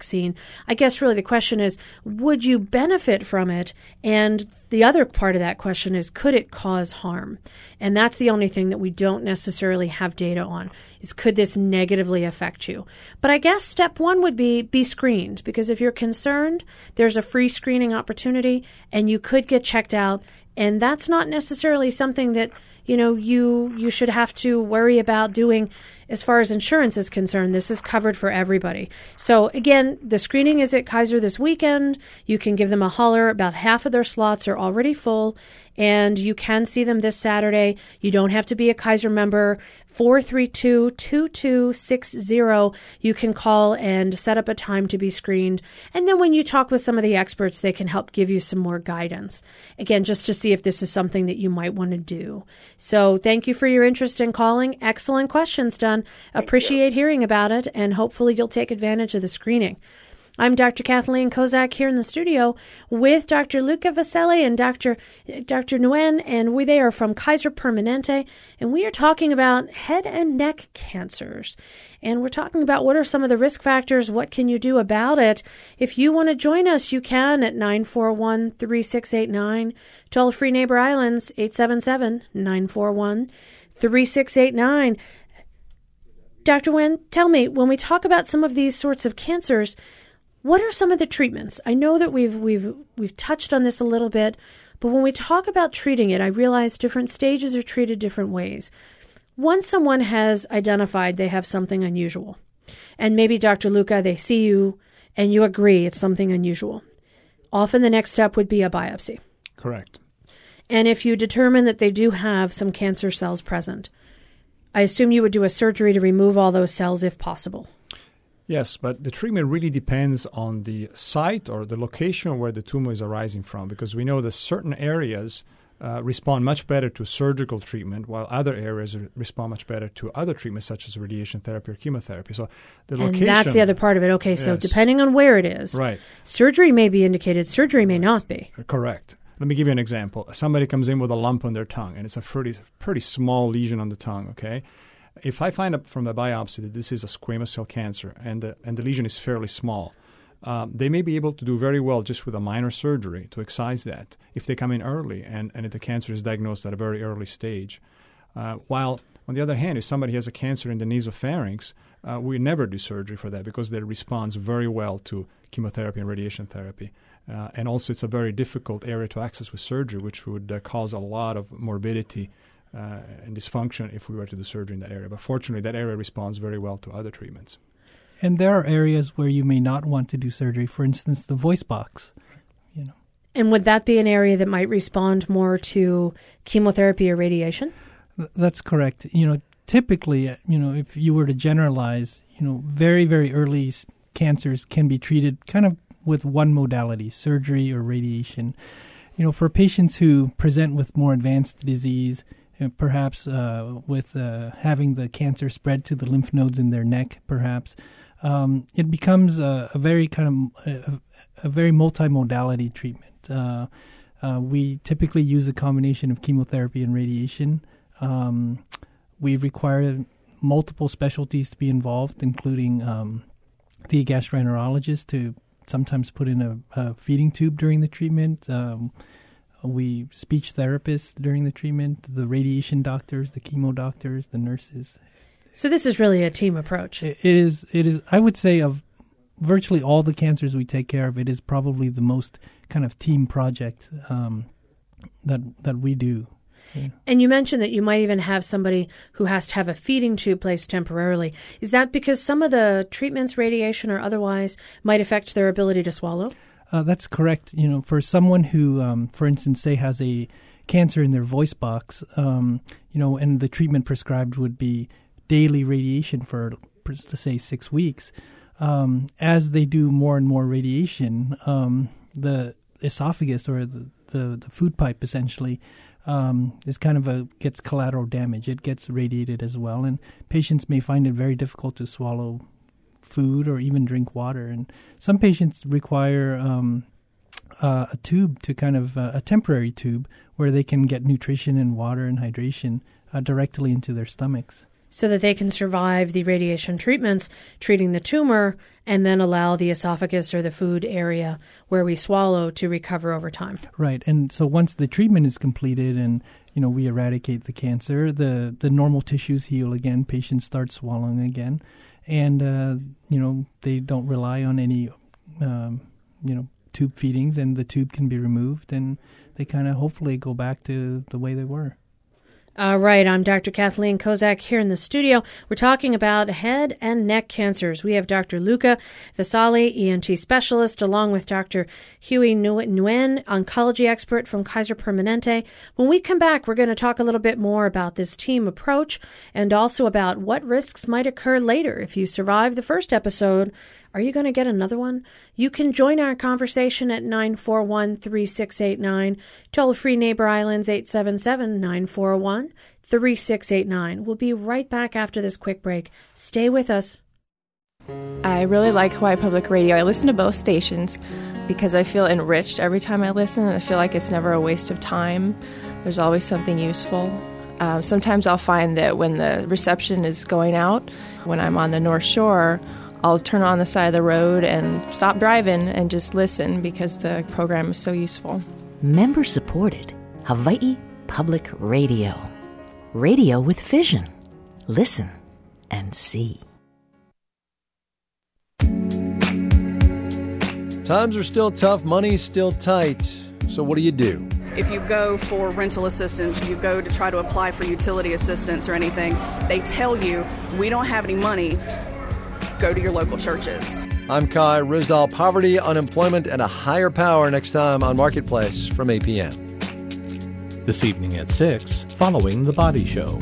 I guess really the question is would you benefit from it? And the other part of that question is could it cause harm? And that's the only thing that we don't necessarily have data on is could this negatively affect you? But I guess step 1 would be be screened because if you're concerned, there's a free screening opportunity and you could get checked out and that's not necessarily something that you know you you should have to worry about doing as far as insurance is concerned this is covered for everybody. So again the screening is at kaiser this weekend. You can give them a holler. About half of their slots are already full and you can see them this saturday. You don't have to be a kaiser member. 432-2260 you can call and set up a time to be screened. And then when you talk with some of the experts they can help give you some more guidance. Again just to see if this is something that you might want to do. So thank you for your interest in calling. Excellent questions done appreciate hearing about it and hopefully you'll take advantage of the screening I'm Dr. Kathleen Kozak here in the studio with Dr. Luca Vaselli and Dr. Dr. Nguyen, and we they are from Kaiser Permanente, and we are talking about head and neck cancers. And we're talking about what are some of the risk factors, what can you do about it. If you want to join us, you can at 941 3689. Toll free Neighbor Islands, 877 941 3689. Dr. Nguyen, tell me, when we talk about some of these sorts of cancers, what are some of the treatments? I know that we've we've we've touched on this a little bit, but when we talk about treating it, I realize different stages are treated different ways. Once someone has identified they have something unusual, and maybe Dr. Luca, they see you and you agree it's something unusual. Often the next step would be a biopsy. Correct. And if you determine that they do have some cancer cells present, I assume you would do a surgery to remove all those cells if possible. Yes, but the treatment really depends on the site or the location where the tumor is arising from because we know that certain areas uh, respond much better to surgical treatment while other areas respond much better to other treatments such as radiation therapy or chemotherapy. So the and location that's the other part of it. Okay, so depending on where it is, Right. surgery may be indicated, surgery may not be. Correct. Let me give you an example. Somebody comes in with a lump on their tongue, and it's a pretty, pretty small lesion on the tongue. Okay, if I find out from the biopsy that this is a squamous cell cancer, and the, and the lesion is fairly small, um, they may be able to do very well just with a minor surgery to excise that if they come in early and, and if the cancer is diagnosed at a very early stage. Uh, while on the other hand, if somebody has a cancer in the nasopharynx, uh, we never do surgery for that because that responds very well to chemotherapy and radiation therapy. Uh, and also, it's a very difficult area to access with surgery, which would uh, cause a lot of morbidity uh, and dysfunction if we were to do surgery in that area. But fortunately, that area responds very well to other treatments. And there are areas where you may not want to do surgery. For instance, the voice box. You know, And would that be an area that might respond more to chemotherapy or radiation? Th- that's correct. You know, typically, uh, you know, if you were to generalize, you know, very very early cancers can be treated kind of with one modality, surgery or radiation. You know, for patients who present with more advanced disease, uh, perhaps uh, with uh, having the cancer spread to the lymph nodes in their neck, perhaps um, it becomes a, a very kind of a, a very multimodality treatment. Uh, uh, we typically use a combination of chemotherapy and radiation. Um, we require multiple specialties to be involved, including um, the gastroenterologist to sometimes put in a, a feeding tube during the treatment. Um, we speech therapists during the treatment, the radiation doctors, the chemo doctors, the nurses. So this is really a team approach. It it is. It is. I would say of virtually all the cancers we take care of, it is probably the most kind of team project um, that that we do. And you mentioned that you might even have somebody who has to have a feeding tube placed temporarily. Is that because some of the treatments, radiation or otherwise, might affect their ability to swallow? Uh, that's correct. You know, for someone who, um, for instance, say has a cancer in their voice box, um, you know, and the treatment prescribed would be daily radiation for, let's say, six weeks. Um, as they do more and more radiation, um, the esophagus or the, the, the food pipe essentially um, is kind of a gets collateral damage. It gets radiated as well, and patients may find it very difficult to swallow food or even drink water. And some patients require um, uh, a tube to kind of uh, a temporary tube where they can get nutrition and water and hydration uh, directly into their stomachs. So that they can survive the radiation treatments, treating the tumor, and then allow the esophagus or the food area where we swallow to recover over time. Right, and so once the treatment is completed and you know we eradicate the cancer, the the normal tissues heal again. Patients start swallowing again, and uh, you know they don't rely on any um, you know tube feedings, and the tube can be removed, and they kind of hopefully go back to the way they were. All right, I'm Dr. Kathleen Kozak here in the studio. We're talking about head and neck cancers. We have Dr. Luca Vasali, ENT specialist, along with Dr. Huey Nguyen, oncology expert from Kaiser Permanente. When we come back, we're going to talk a little bit more about this team approach and also about what risks might occur later if you survive the first episode. Are you going to get another one? You can join our conversation at 941 3689. Toll free Neighbor Islands 877 941 3689. We'll be right back after this quick break. Stay with us. I really like Hawaii Public Radio. I listen to both stations because I feel enriched every time I listen, and I feel like it's never a waste of time. There's always something useful. Uh, sometimes I'll find that when the reception is going out, when I'm on the North Shore, I'll turn on the side of the road and stop driving and just listen because the program is so useful. Member supported Hawaii Public Radio. Radio with vision. Listen and see. Times are still tough, money's still tight. So, what do you do? If you go for rental assistance, you go to try to apply for utility assistance or anything, they tell you, we don't have any money. Go to your local churches. I'm Kai Ryssdal. Poverty, unemployment, and a higher power next time on Marketplace from APM. This evening at 6, following The Body Show.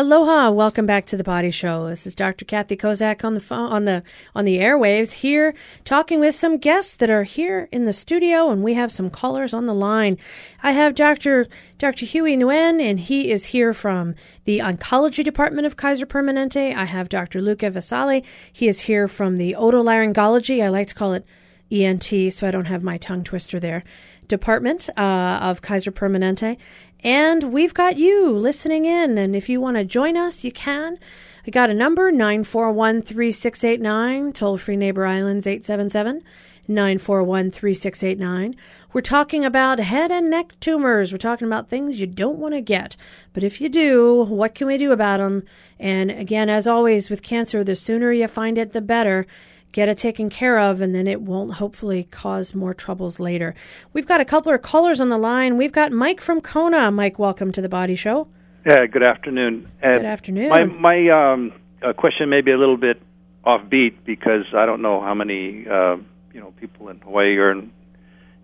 Aloha! Welcome back to the Body Show. This is Dr. Kathy Kozak on the phone, on the on the airwaves here, talking with some guests that are here in the studio, and we have some callers on the line. I have Dr. Dr. Huey Nguyen, and he is here from the Oncology Department of Kaiser Permanente. I have Dr. Luca Vasali. He is here from the Otolaryngology. I like to call it ENT, so I don't have my tongue twister there. Department uh, of Kaiser Permanente. And we've got you listening in. And if you want to join us, you can. I got a number 941 3689, toll free Neighbor Islands 877 941 3689. We're talking about head and neck tumors. We're talking about things you don't want to get. But if you do, what can we do about them? And again, as always with cancer, the sooner you find it, the better get it taken care of, and then it won't hopefully cause more troubles later. We've got a couple of callers on the line. We've got Mike from Kona. Mike, welcome to the Body Show. Yeah, good afternoon. good afternoon. My my um, uh, question may be a little bit offbeat because I don't know how many uh, you know people in Hawaii are in,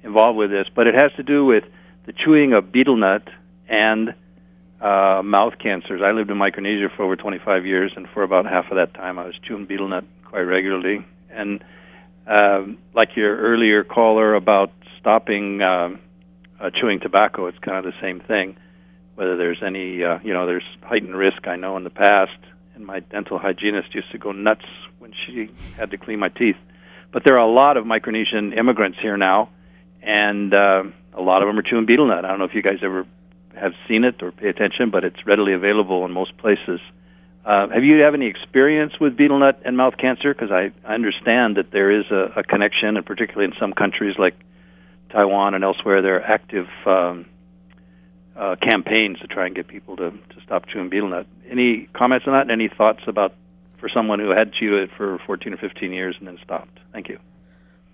involved with this, but it has to do with the chewing of betel nut and uh, mouth cancers. I lived in Micronesia for over 25 years, and for about half of that time, I was chewing betel nut quite regularly. And um, like your earlier caller about stopping um, uh, chewing tobacco, it's kind of the same thing. Whether there's any, uh, you know, there's heightened risk. I know in the past, and my dental hygienist used to go nuts when she had to clean my teeth. But there are a lot of Micronesian immigrants here now, and uh, a lot of them are chewing betel nut. I don't know if you guys ever have seen it or pay attention, but it's readily available in most places. Have you have any experience with betel nut and mouth cancer? Because I, I understand that there is a, a connection, and particularly in some countries like Taiwan and elsewhere, there are active um, uh, campaigns to try and get people to, to stop chewing betel nut. Any comments on that? Any thoughts about for someone who had chewed it for 14 or 15 years and then stopped? Thank you.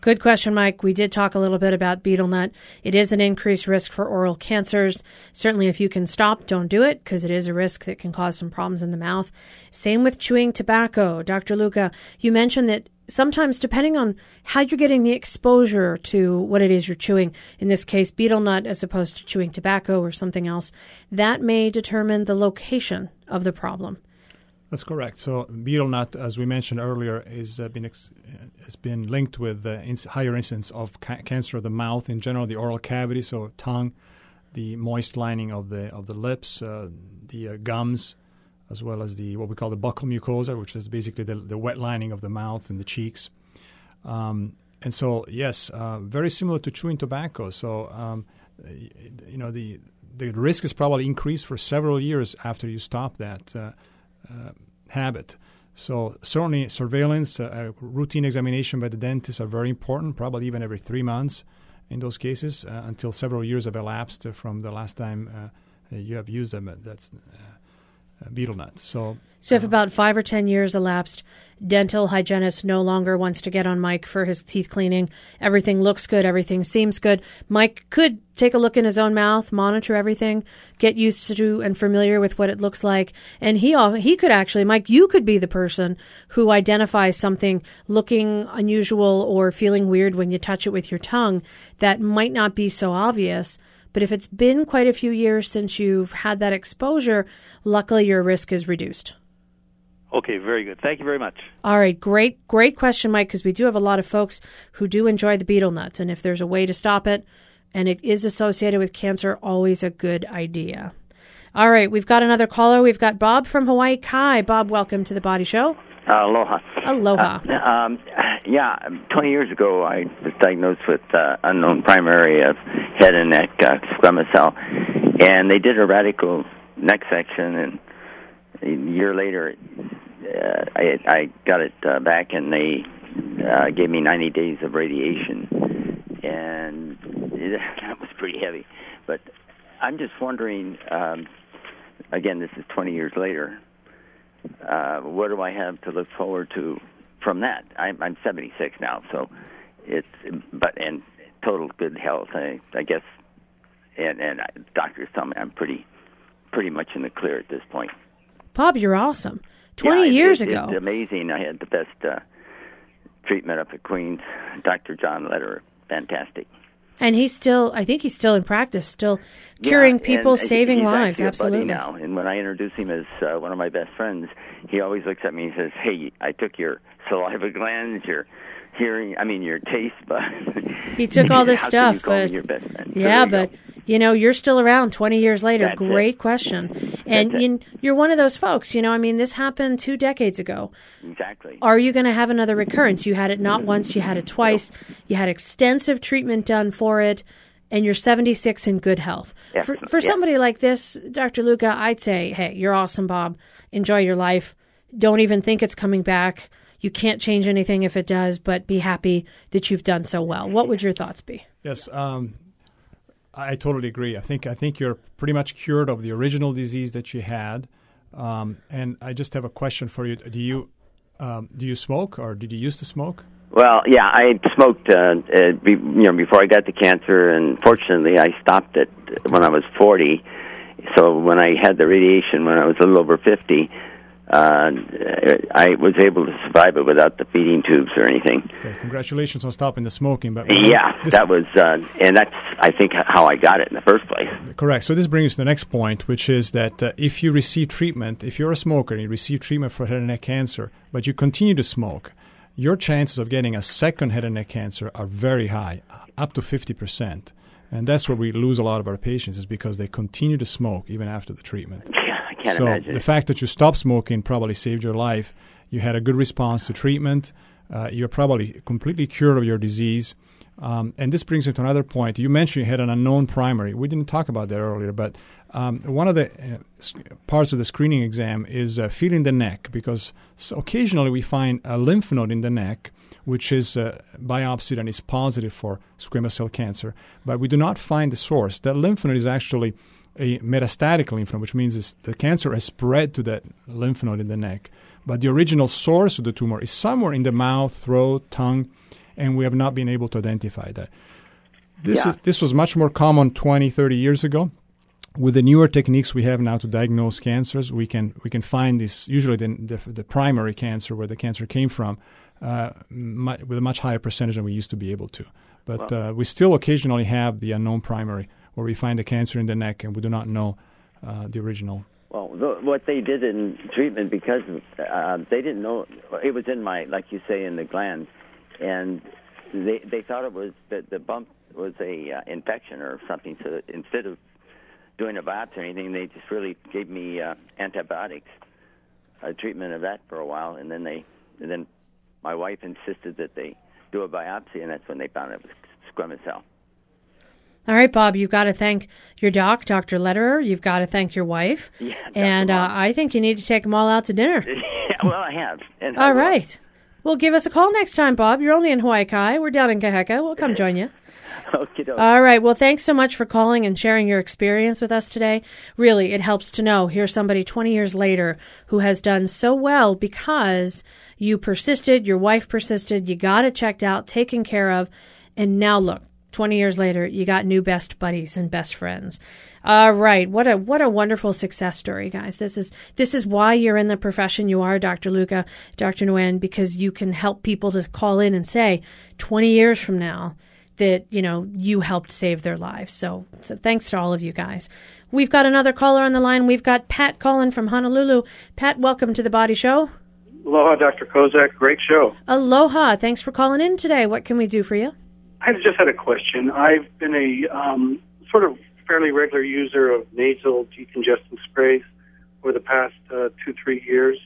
Good question, Mike. We did talk a little bit about betel nut. It is an increased risk for oral cancers. Certainly, if you can stop, don't do it because it is a risk that can cause some problems in the mouth. Same with chewing tobacco. Dr. Luca, you mentioned that sometimes, depending on how you're getting the exposure to what it is you're chewing, in this case, betel nut as opposed to chewing tobacco or something else, that may determine the location of the problem. That's correct. So betel nut, as we mentioned earlier, is uh, been ex- has been linked with uh, ins- higher incidence of ca- cancer of the mouth in general, the oral cavity, so tongue, the moist lining of the of the lips, uh, the uh, gums, as well as the what we call the buccal mucosa, which is basically the, the wet lining of the mouth and the cheeks. Um, and so, yes, uh, very similar to chewing tobacco. So, um, you know, the the risk is probably increased for several years after you stop that. Uh, uh, habit. So certainly surveillance, uh, routine examination by the dentist are very important, probably even every three months in those cases uh, until several years have elapsed from the last time you have used them. That's Uh, betel nut. So, so if uh, about five or ten years elapsed, dental hygienist no longer wants to get on Mike for his teeth cleaning. Everything looks good. Everything seems good. Mike could take a look in his own mouth, monitor everything, get used to and familiar with what it looks like, and he he could actually, Mike, you could be the person who identifies something looking unusual or feeling weird when you touch it with your tongue that might not be so obvious but if it's been quite a few years since you've had that exposure, luckily your risk is reduced. Okay, very good. Thank you very much. All right, great, great question, Mike, because we do have a lot of folks who do enjoy the betel nuts. And if there's a way to stop it and it is associated with cancer, always a good idea. All right, we've got another caller. We've got Bob from Hawaii Kai. Bob, welcome to the Body Show. Uh, aloha. Aloha. Uh, um, yeah, 20 years ago, I was diagnosed with uh, unknown primary of head and neck uh, squamous cell, and they did a radical neck section, and a year later, uh, I, I got it uh, back, and they uh, gave me 90 days of radiation, and it, that was pretty heavy. But I'm just wondering. Um, again, this is 20 years later. Uh, what do I have to look forward to from that? I'm, I'm 76 now, so it's but in total good health. I, I guess, and and doctors tell me I'm pretty pretty much in the clear at this point. Bob, you're awesome. 20 Yeah, it- years it- ago. It's amazing. I had the best uh, treatment up at Queens. Dr. John Lederer, fantastic. And he's still, I think he's still in practice, still curing Yeah, people, saving lives. Absolutely. now, and when I introduce him as uh, one of my best friends, he always looks at me and says, "Hey, I took your saliva glands, your hearing, I mean your taste buds." He took all this stuff, Can you call but me your best friend? So yeah, there you know, you're still around 20 years later. That's it. Great question. And That's you, you're one of those folks, you know, I mean, this happened two decades ago. exactly. Are you going to have another recurrence? You had it not once, you had it twice. You had extensive treatment done for it, and you're 76 in good health. For, for yeah. somebody like this, Dr. Luca, I'd say, hey, you're awesome, Bob. Enjoy your life. Don't even think it's coming back. You can't change anything if it does, but be happy that you've done so well. What would your thoughts be? Yes, um, I totally agree. I think I think you're pretty much cured of the original disease that you had. Um, and I just have a question for you. Do you um, do you smoke, or did you used to smoke? Well, yeah, I smoked, uh, uh, be, you know, before I got the cancer, and fortunately, I stopped it when I was forty. So when I had the radiation, when I was a little over fifty, uh, I was able to survive it without the feeding tubes or anything. Okay, congratulations on stopping the smoking. But Yeah, that was, uh, and that's I think how I got it in the first place. Correct. So this brings us to the next point, which is that uh, if you receive treatment, if you're a smoker and you receive treatment for head and neck cancer, but you continue to smoke, your chances of getting a second head and neck cancer are very high, up to 50%. And that's where we lose a lot of our patients is because they continue to smoke even after the treatment. I can't so imagine. the fact that you stopped smoking probably saved your life. You had a good response to treatment. Uh, you're probably completely cured of your disease. Um, and this brings me to another point. You mentioned you had an unknown primary. We didn't talk about that earlier, but um, one of the uh, parts of the screening exam is uh, feeling the neck because occasionally we find a lymph node in the neck which is uh, biopsied and is positive for squamous cell cancer, but we do not find the source. That lymph node is actually a metastatic lymph node, which means the cancer has spread to that lymph node in the neck. But the original source of the tumor is somewhere in the mouth, throat, tongue, and we have not been able to identify that. This, Yeah. is, this was much more common 20, 30 years ago. With the newer techniques we have now to diagnose cancers, we can we can find this usually the, the, the primary cancer where the cancer came from uh, with a much higher percentage than we used to be able to. But Wow. uh, we still occasionally have the unknown primary where we find the cancer in the neck and we do not know uh, the original. Well, th- what they did in treatment because uh, they didn't know it was in my, like you say, in the glands, and they they thought it was that the bump was a uh, infection or something. So instead of doing a biopsy or anything, they just really gave me uh, antibiotics, a treatment of that for a while, and then they and then my wife insisted that they do a biopsy, and that's when they found it was squamous cell. All right, Bob, you've got to thank your doc, Dr. Lederer. You've got to thank your wife. Yeah, and uh, I think you need to take them all out to dinner. yeah, well, I have. I all will. right. Well, give us a call next time, Bob. You're only in Hawaii Kai. We're down in Kaheka. We'll come join you. All right. Well, thanks so much for calling and sharing your experience with us today. Really, it helps to know here's somebody 20 years later who has done so well because you persisted, your wife persisted, you got it checked out, taken care of, and now look. 20 years later, you got new best buddies and best friends. All right. What a what a wonderful success story, guys. This is this is why you're in the profession you are, Dr. Luca, Dr. Nguyen, because you can help people to call in and say 20 years from now, that you know you helped save their lives. So, so thanks to all of you guys. We've got another caller on the line. We've got Pat calling from Honolulu. Pat, welcome to the Body Show. Aloha, Dr. Kozak. Great show. Aloha. Thanks for calling in today. What can we do for you? I just had a question. I've been a um, sort of fairly regular user of nasal decongestant sprays for the past uh, two, three years.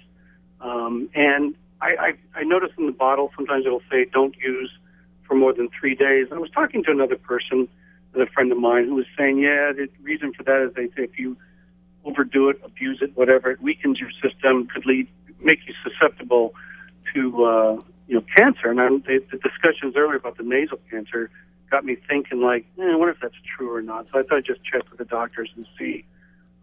Um, and I, I, I noticed in the bottle sometimes it'll say don't use for more than three days. I was talking to another person, a friend of mine, who was saying, yeah, the reason for that is they say if you overdo it, abuse it, whatever, it weakens your system, could lead, make you susceptible to, uh, you know, cancer. And I'm, the, the discussions earlier about the nasal cancer got me thinking, like, eh, I wonder if that's true or not. So I thought I'd just check with the doctors and see,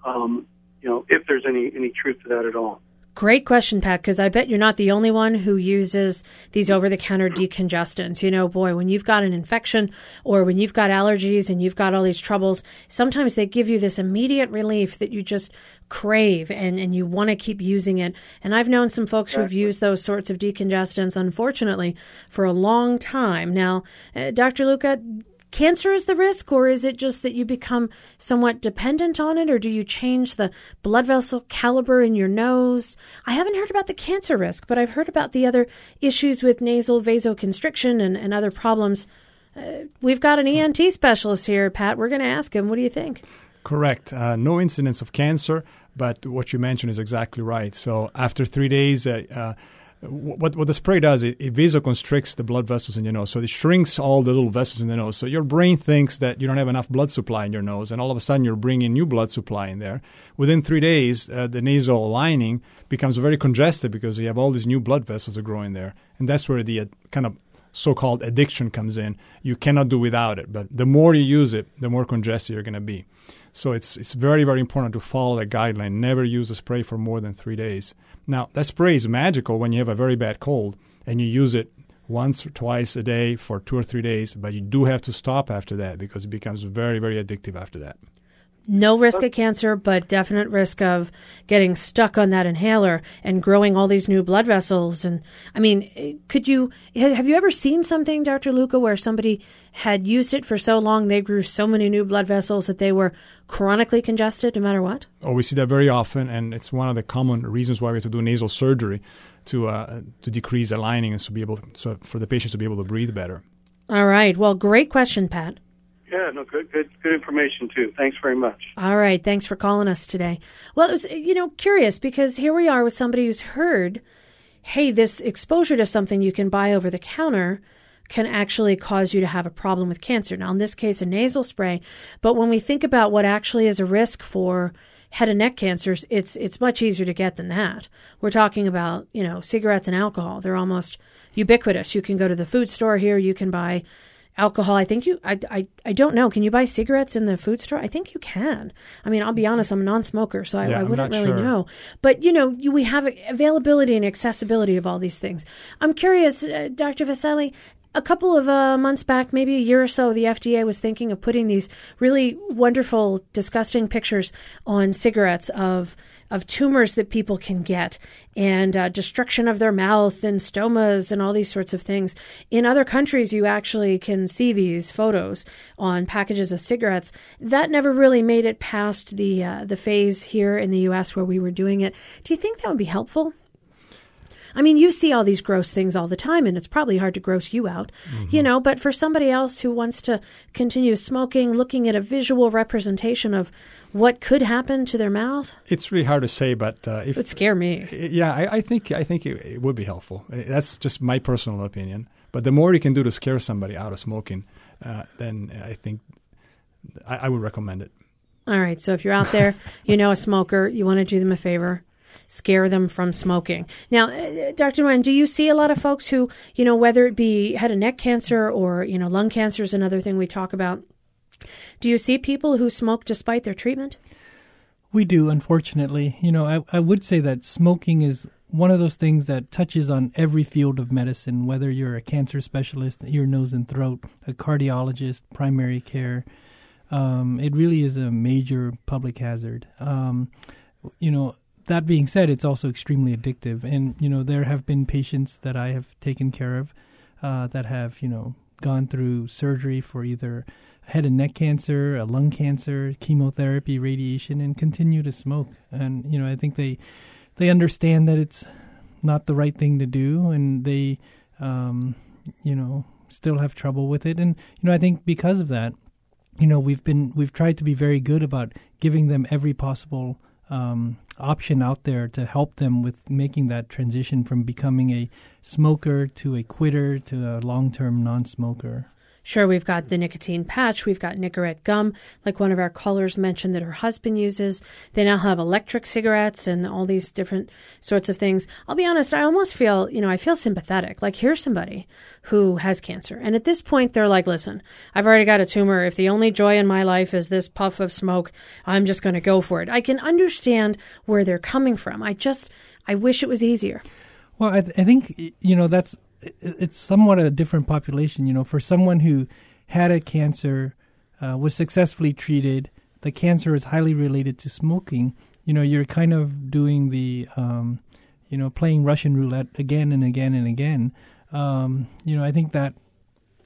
um, you know, if there's any any truth to that at all. Great question, Pat, because I bet you're not the only one who uses these over the counter decongestants. You know, boy, when you've got an infection or when you've got allergies and you've got all these troubles, sometimes they give you this immediate relief that you just crave and, and you want to keep using it. And I've known some folks exactly. who have used those sorts of decongestants, unfortunately, for a long time. Now, uh, Dr. Luca, cancer is the risk, or is it just that you become somewhat dependent on it, or do you change the blood vessel caliber in your nose? I haven't heard about the cancer risk, but I've heard about the other issues with nasal vasoconstriction and, and other problems. Uh, we've got an ENT specialist here, Pat. We're going to ask him. What do you think? Correct. Uh, no incidence of cancer, but what you mentioned is exactly right. So after three days, uh, uh what what the spray does it, it vasoconstricts the blood vessels in your nose. So it shrinks all the little vessels in the nose. So your brain thinks that you don't have enough blood supply in your nose and all of a sudden you're bringing new blood supply in there. Within three days uh, the nasal lining becomes very congested because you have all these new blood vessels are growing there. And that's where the uh, kind of so-called addiction comes in. You cannot do without it but the more you use it the more congested you're going to be. So it's it's very very important to follow that guideline. Never use a spray for more than three days now, that spray is magical when you have a very bad cold and you use it once or twice a day for two or three days, but you do have to stop after that because it becomes very, very addictive after that. No risk of cancer, but definite risk of getting stuck on that inhaler and growing all these new blood vessels. And I mean, could you have you ever seen something, Dr. Luca, where somebody had used it for so long they grew so many new blood vessels that they were chronically congested no matter what? Oh, we see that very often, and it's one of the common reasons why we have to do nasal surgery to uh, to decrease the lining and to be able to, so for the patients to be able to breathe better. All right. Well, great question, Pat. Yeah, no, good, good, good information too. Thanks very much. All right, thanks for calling us today. Well, it was, you know, curious because here we are with somebody who's heard, hey, this exposure to something you can buy over the counter can actually cause you to have a problem with cancer. Now, in this case, a nasal spray, but when we think about what actually is a risk for head and neck cancers, it's it's much easier to get than that. We're talking about, you know, cigarettes and alcohol. They're almost ubiquitous. You can go to the food store here, you can buy alcohol. I think you, I, I, I don't know. Can you buy cigarettes in the food store? I think you can. I mean, I'll be honest, I'm a non-smoker, so I, yeah, I wouldn't really sure. know. But you know, you, we have availability and accessibility of all these things. I'm curious, uh, Dr. Vaselli. A couple of uh, months back, maybe a year or so, the FDA was thinking of putting these really wonderful, disgusting pictures on cigarettes of of tumors that people can get and uh, destruction of their mouth and stomas and all these sorts of things. In other countries, you actually can see these photos on packages of cigarettes. That never really made it past the uh, the phase here in the U.S. where we were doing it. Do you think that would be helpful? I mean, you see all these gross things all the time, and it's probably hard to gross you out, mm-hmm. you know. But for somebody else who wants to continue smoking, looking at a visual representation of what could happen to their mouth, it's really hard to say. But uh, if it would scare me, yeah, I, I think I think it, it, would be helpful. That's just my personal opinion. But the more you can do to scare somebody out of smoking, uh, then I think I, I would recommend it. All right. So if you're out there, you know a smoker, you want to do them a favor scare them from smoking. Now, uh, Dr. Nguyen, do you see a lot of folks who, you know, whether it be head and neck cancer or, you know, lung cancer is another thing we talk about. Do you see people who smoke despite their treatment? We do, unfortunately. You know, I, I would say that smoking is one of those things that touches on every field of medicine, whether you're a cancer specialist, ear, nose, and throat, a cardiologist, primary care. Um, it really is a major public hazard. Um, you know, that being said, it's also extremely addictive. And, you know, there have been patients that I have taken care of uh, that have, you know, gone through surgery for either head and neck cancer, a lung cancer, chemotherapy, radiation, and continue to smoke. And, you know, I think they, they understand that it's not the right thing to do and they, um, you know, still have trouble with it. And, you know, I think because of that, you know we've been we've tried to be very good about giving them every possible um, option out there to help them with making that transition from becoming a smoker to a quitter to a long-term non-smoker. Sure, we've got the nicotine patch, we've got Nicorette gum, like one of our callers mentioned that her husband uses. They now have electric cigarettes and all these different sorts of things. I'll be honest, I almost feel, you know, I feel sympathetic. Like, here's somebody who has cancer. And at this point, they're like, listen, I've already got a tumor. If the only joy in my life is this puff of smoke, I'm just going to go for it. I can understand where they're coming from. I just, I wish it was easier. Well, I, th- I think, you know, that's it's somewhat a different population. You know, for someone who had a cancer, uh, was successfully treated, the cancer is highly related to smoking. You know, you're kind of doing the, um, you know, playing Russian roulette again and again and again. Um, you know, I think that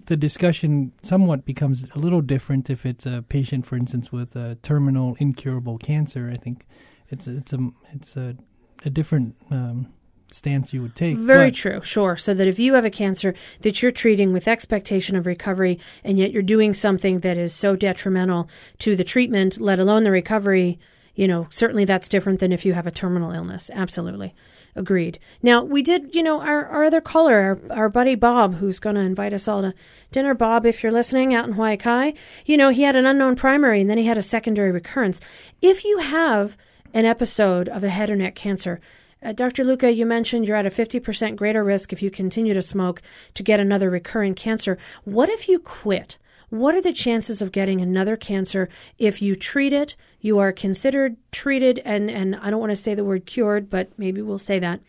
the discussion somewhat becomes a little different if it's a patient, for instance, with a terminal incurable cancer. I think it's a, it's a it's a, a different um, stance you would take. Very but. true, sure. So that if you have a cancer that you're treating with expectation of recovery, and yet you're doing something that is so detrimental to the treatment, let alone the recovery, you know, certainly that's different than if you have a terminal illness. Absolutely. Agreed. Now, we did, you know, our, our other caller, our, our buddy Bob, who's going to invite us all to dinner. Bob, if you're listening out in Hawaii you know, he had an unknown primary and then he had a secondary recurrence. If you have an episode of a head or neck cancer, uh, Dr. Luca, you mentioned you're at a 50% greater risk if you continue to smoke to get another recurring cancer. What if you quit? What are the chances of getting another cancer if you treat it? You are considered treated, and, and I don't want to say the word cured, but maybe we'll say that.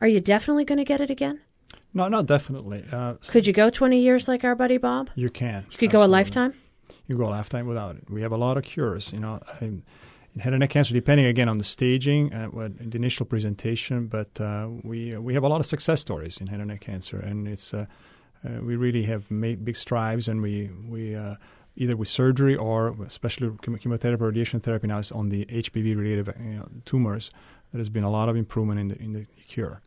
Are you definitely going to get it again? No, not definitely. Uh, could you go 20 years like our buddy Bob? You can. You could absolutely. go a lifetime? You go a lifetime without it. We have a lot of cures. You know, I, in head and neck cancer, depending again on the staging, uh, the initial presentation. But uh, we uh, we have a lot of success stories in head and neck cancer, and it's uh, uh we really have made big strides, and we we uh, either with surgery or especially chemotherapy, radiation therapy now is on the HPV related you know, tumors. There has been a lot of improvement in the in the cure.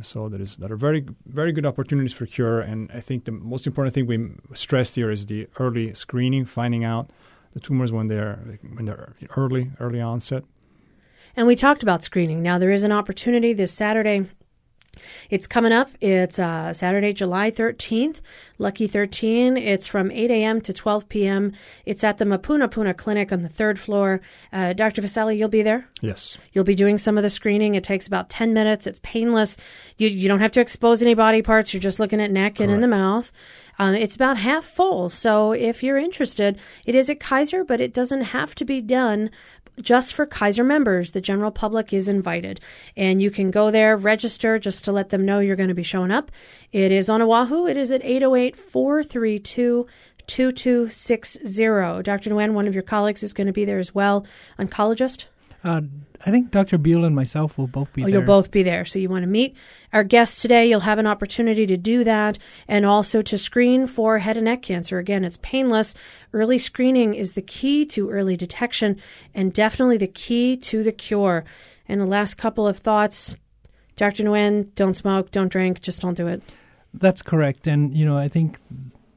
so there is that are very very good opportunities for cure, and I think the most important thing we stressed here is the early screening, finding out the tumors when they're when they're early early onset. And we talked about screening. Now there is an opportunity this Saturday it's coming up. It's uh, Saturday, July 13th. Lucky 13. It's from 8 a.m. to 12 p.m. It's at the Mapunapuna Clinic on the third floor. Uh, Dr. Vasali, you'll be there? Yes. You'll be doing some of the screening. It takes about 10 minutes. It's painless. You, you don't have to expose any body parts. You're just looking at neck and in the mouth. Um, it's about half full. So if you're interested, it is at Kaiser, but it doesn't have to be done just for Kaiser members. The general public is invited. And you can go there, register just to let them know you're going to be showing up. It is on Oahu. It is at 808 432 2260. Dr. Nguyen, one of your colleagues, is going to be there as well. Oncologist? Uh, I think Dr. Beal and myself will both be oh, there. You'll both be there. So you want to meet our guests today. You'll have an opportunity to do that and also to screen for head and neck cancer. Again, it's painless. Early screening is the key to early detection and definitely the key to the cure. And the last couple of thoughts Dr. Nguyen, don't smoke, don't drink, just don't do it. That's correct. And, you know, I think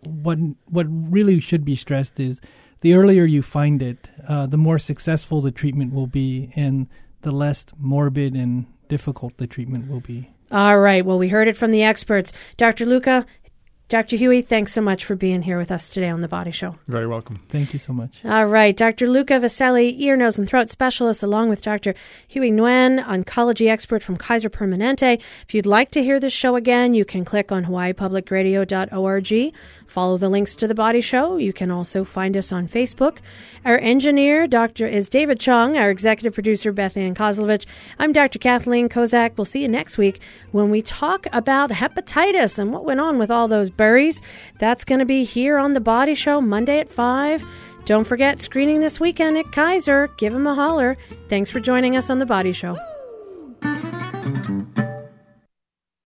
what what really should be stressed is the earlier you find it, uh, the more successful the treatment will be, and the less morbid and difficult the treatment will be. All right. Well, we heard it from the experts. Dr. Luca, Dr. Huey, thanks so much for being here with us today on The Body Show. Very welcome. Thank you so much. All right. Dr. Luca Vaseli, ear, nose, and throat specialist, along with Dr. Huey Nguyen, oncology expert from Kaiser Permanente. If you'd like to hear this show again, you can click on hawaiipublicradio.org. Follow the links to The Body Show. You can also find us on Facebook. Our engineer, Dr. is David Chong. Our executive producer, Beth Ann Kozlovich. I'm Dr. Kathleen Kozak. We'll see you next week when we talk about hepatitis and what went on with all those That's going to be here on The Body Show Monday at 5. Don't forget screening this weekend at Kaiser. Give them a holler. Thanks for joining us on The Body Show.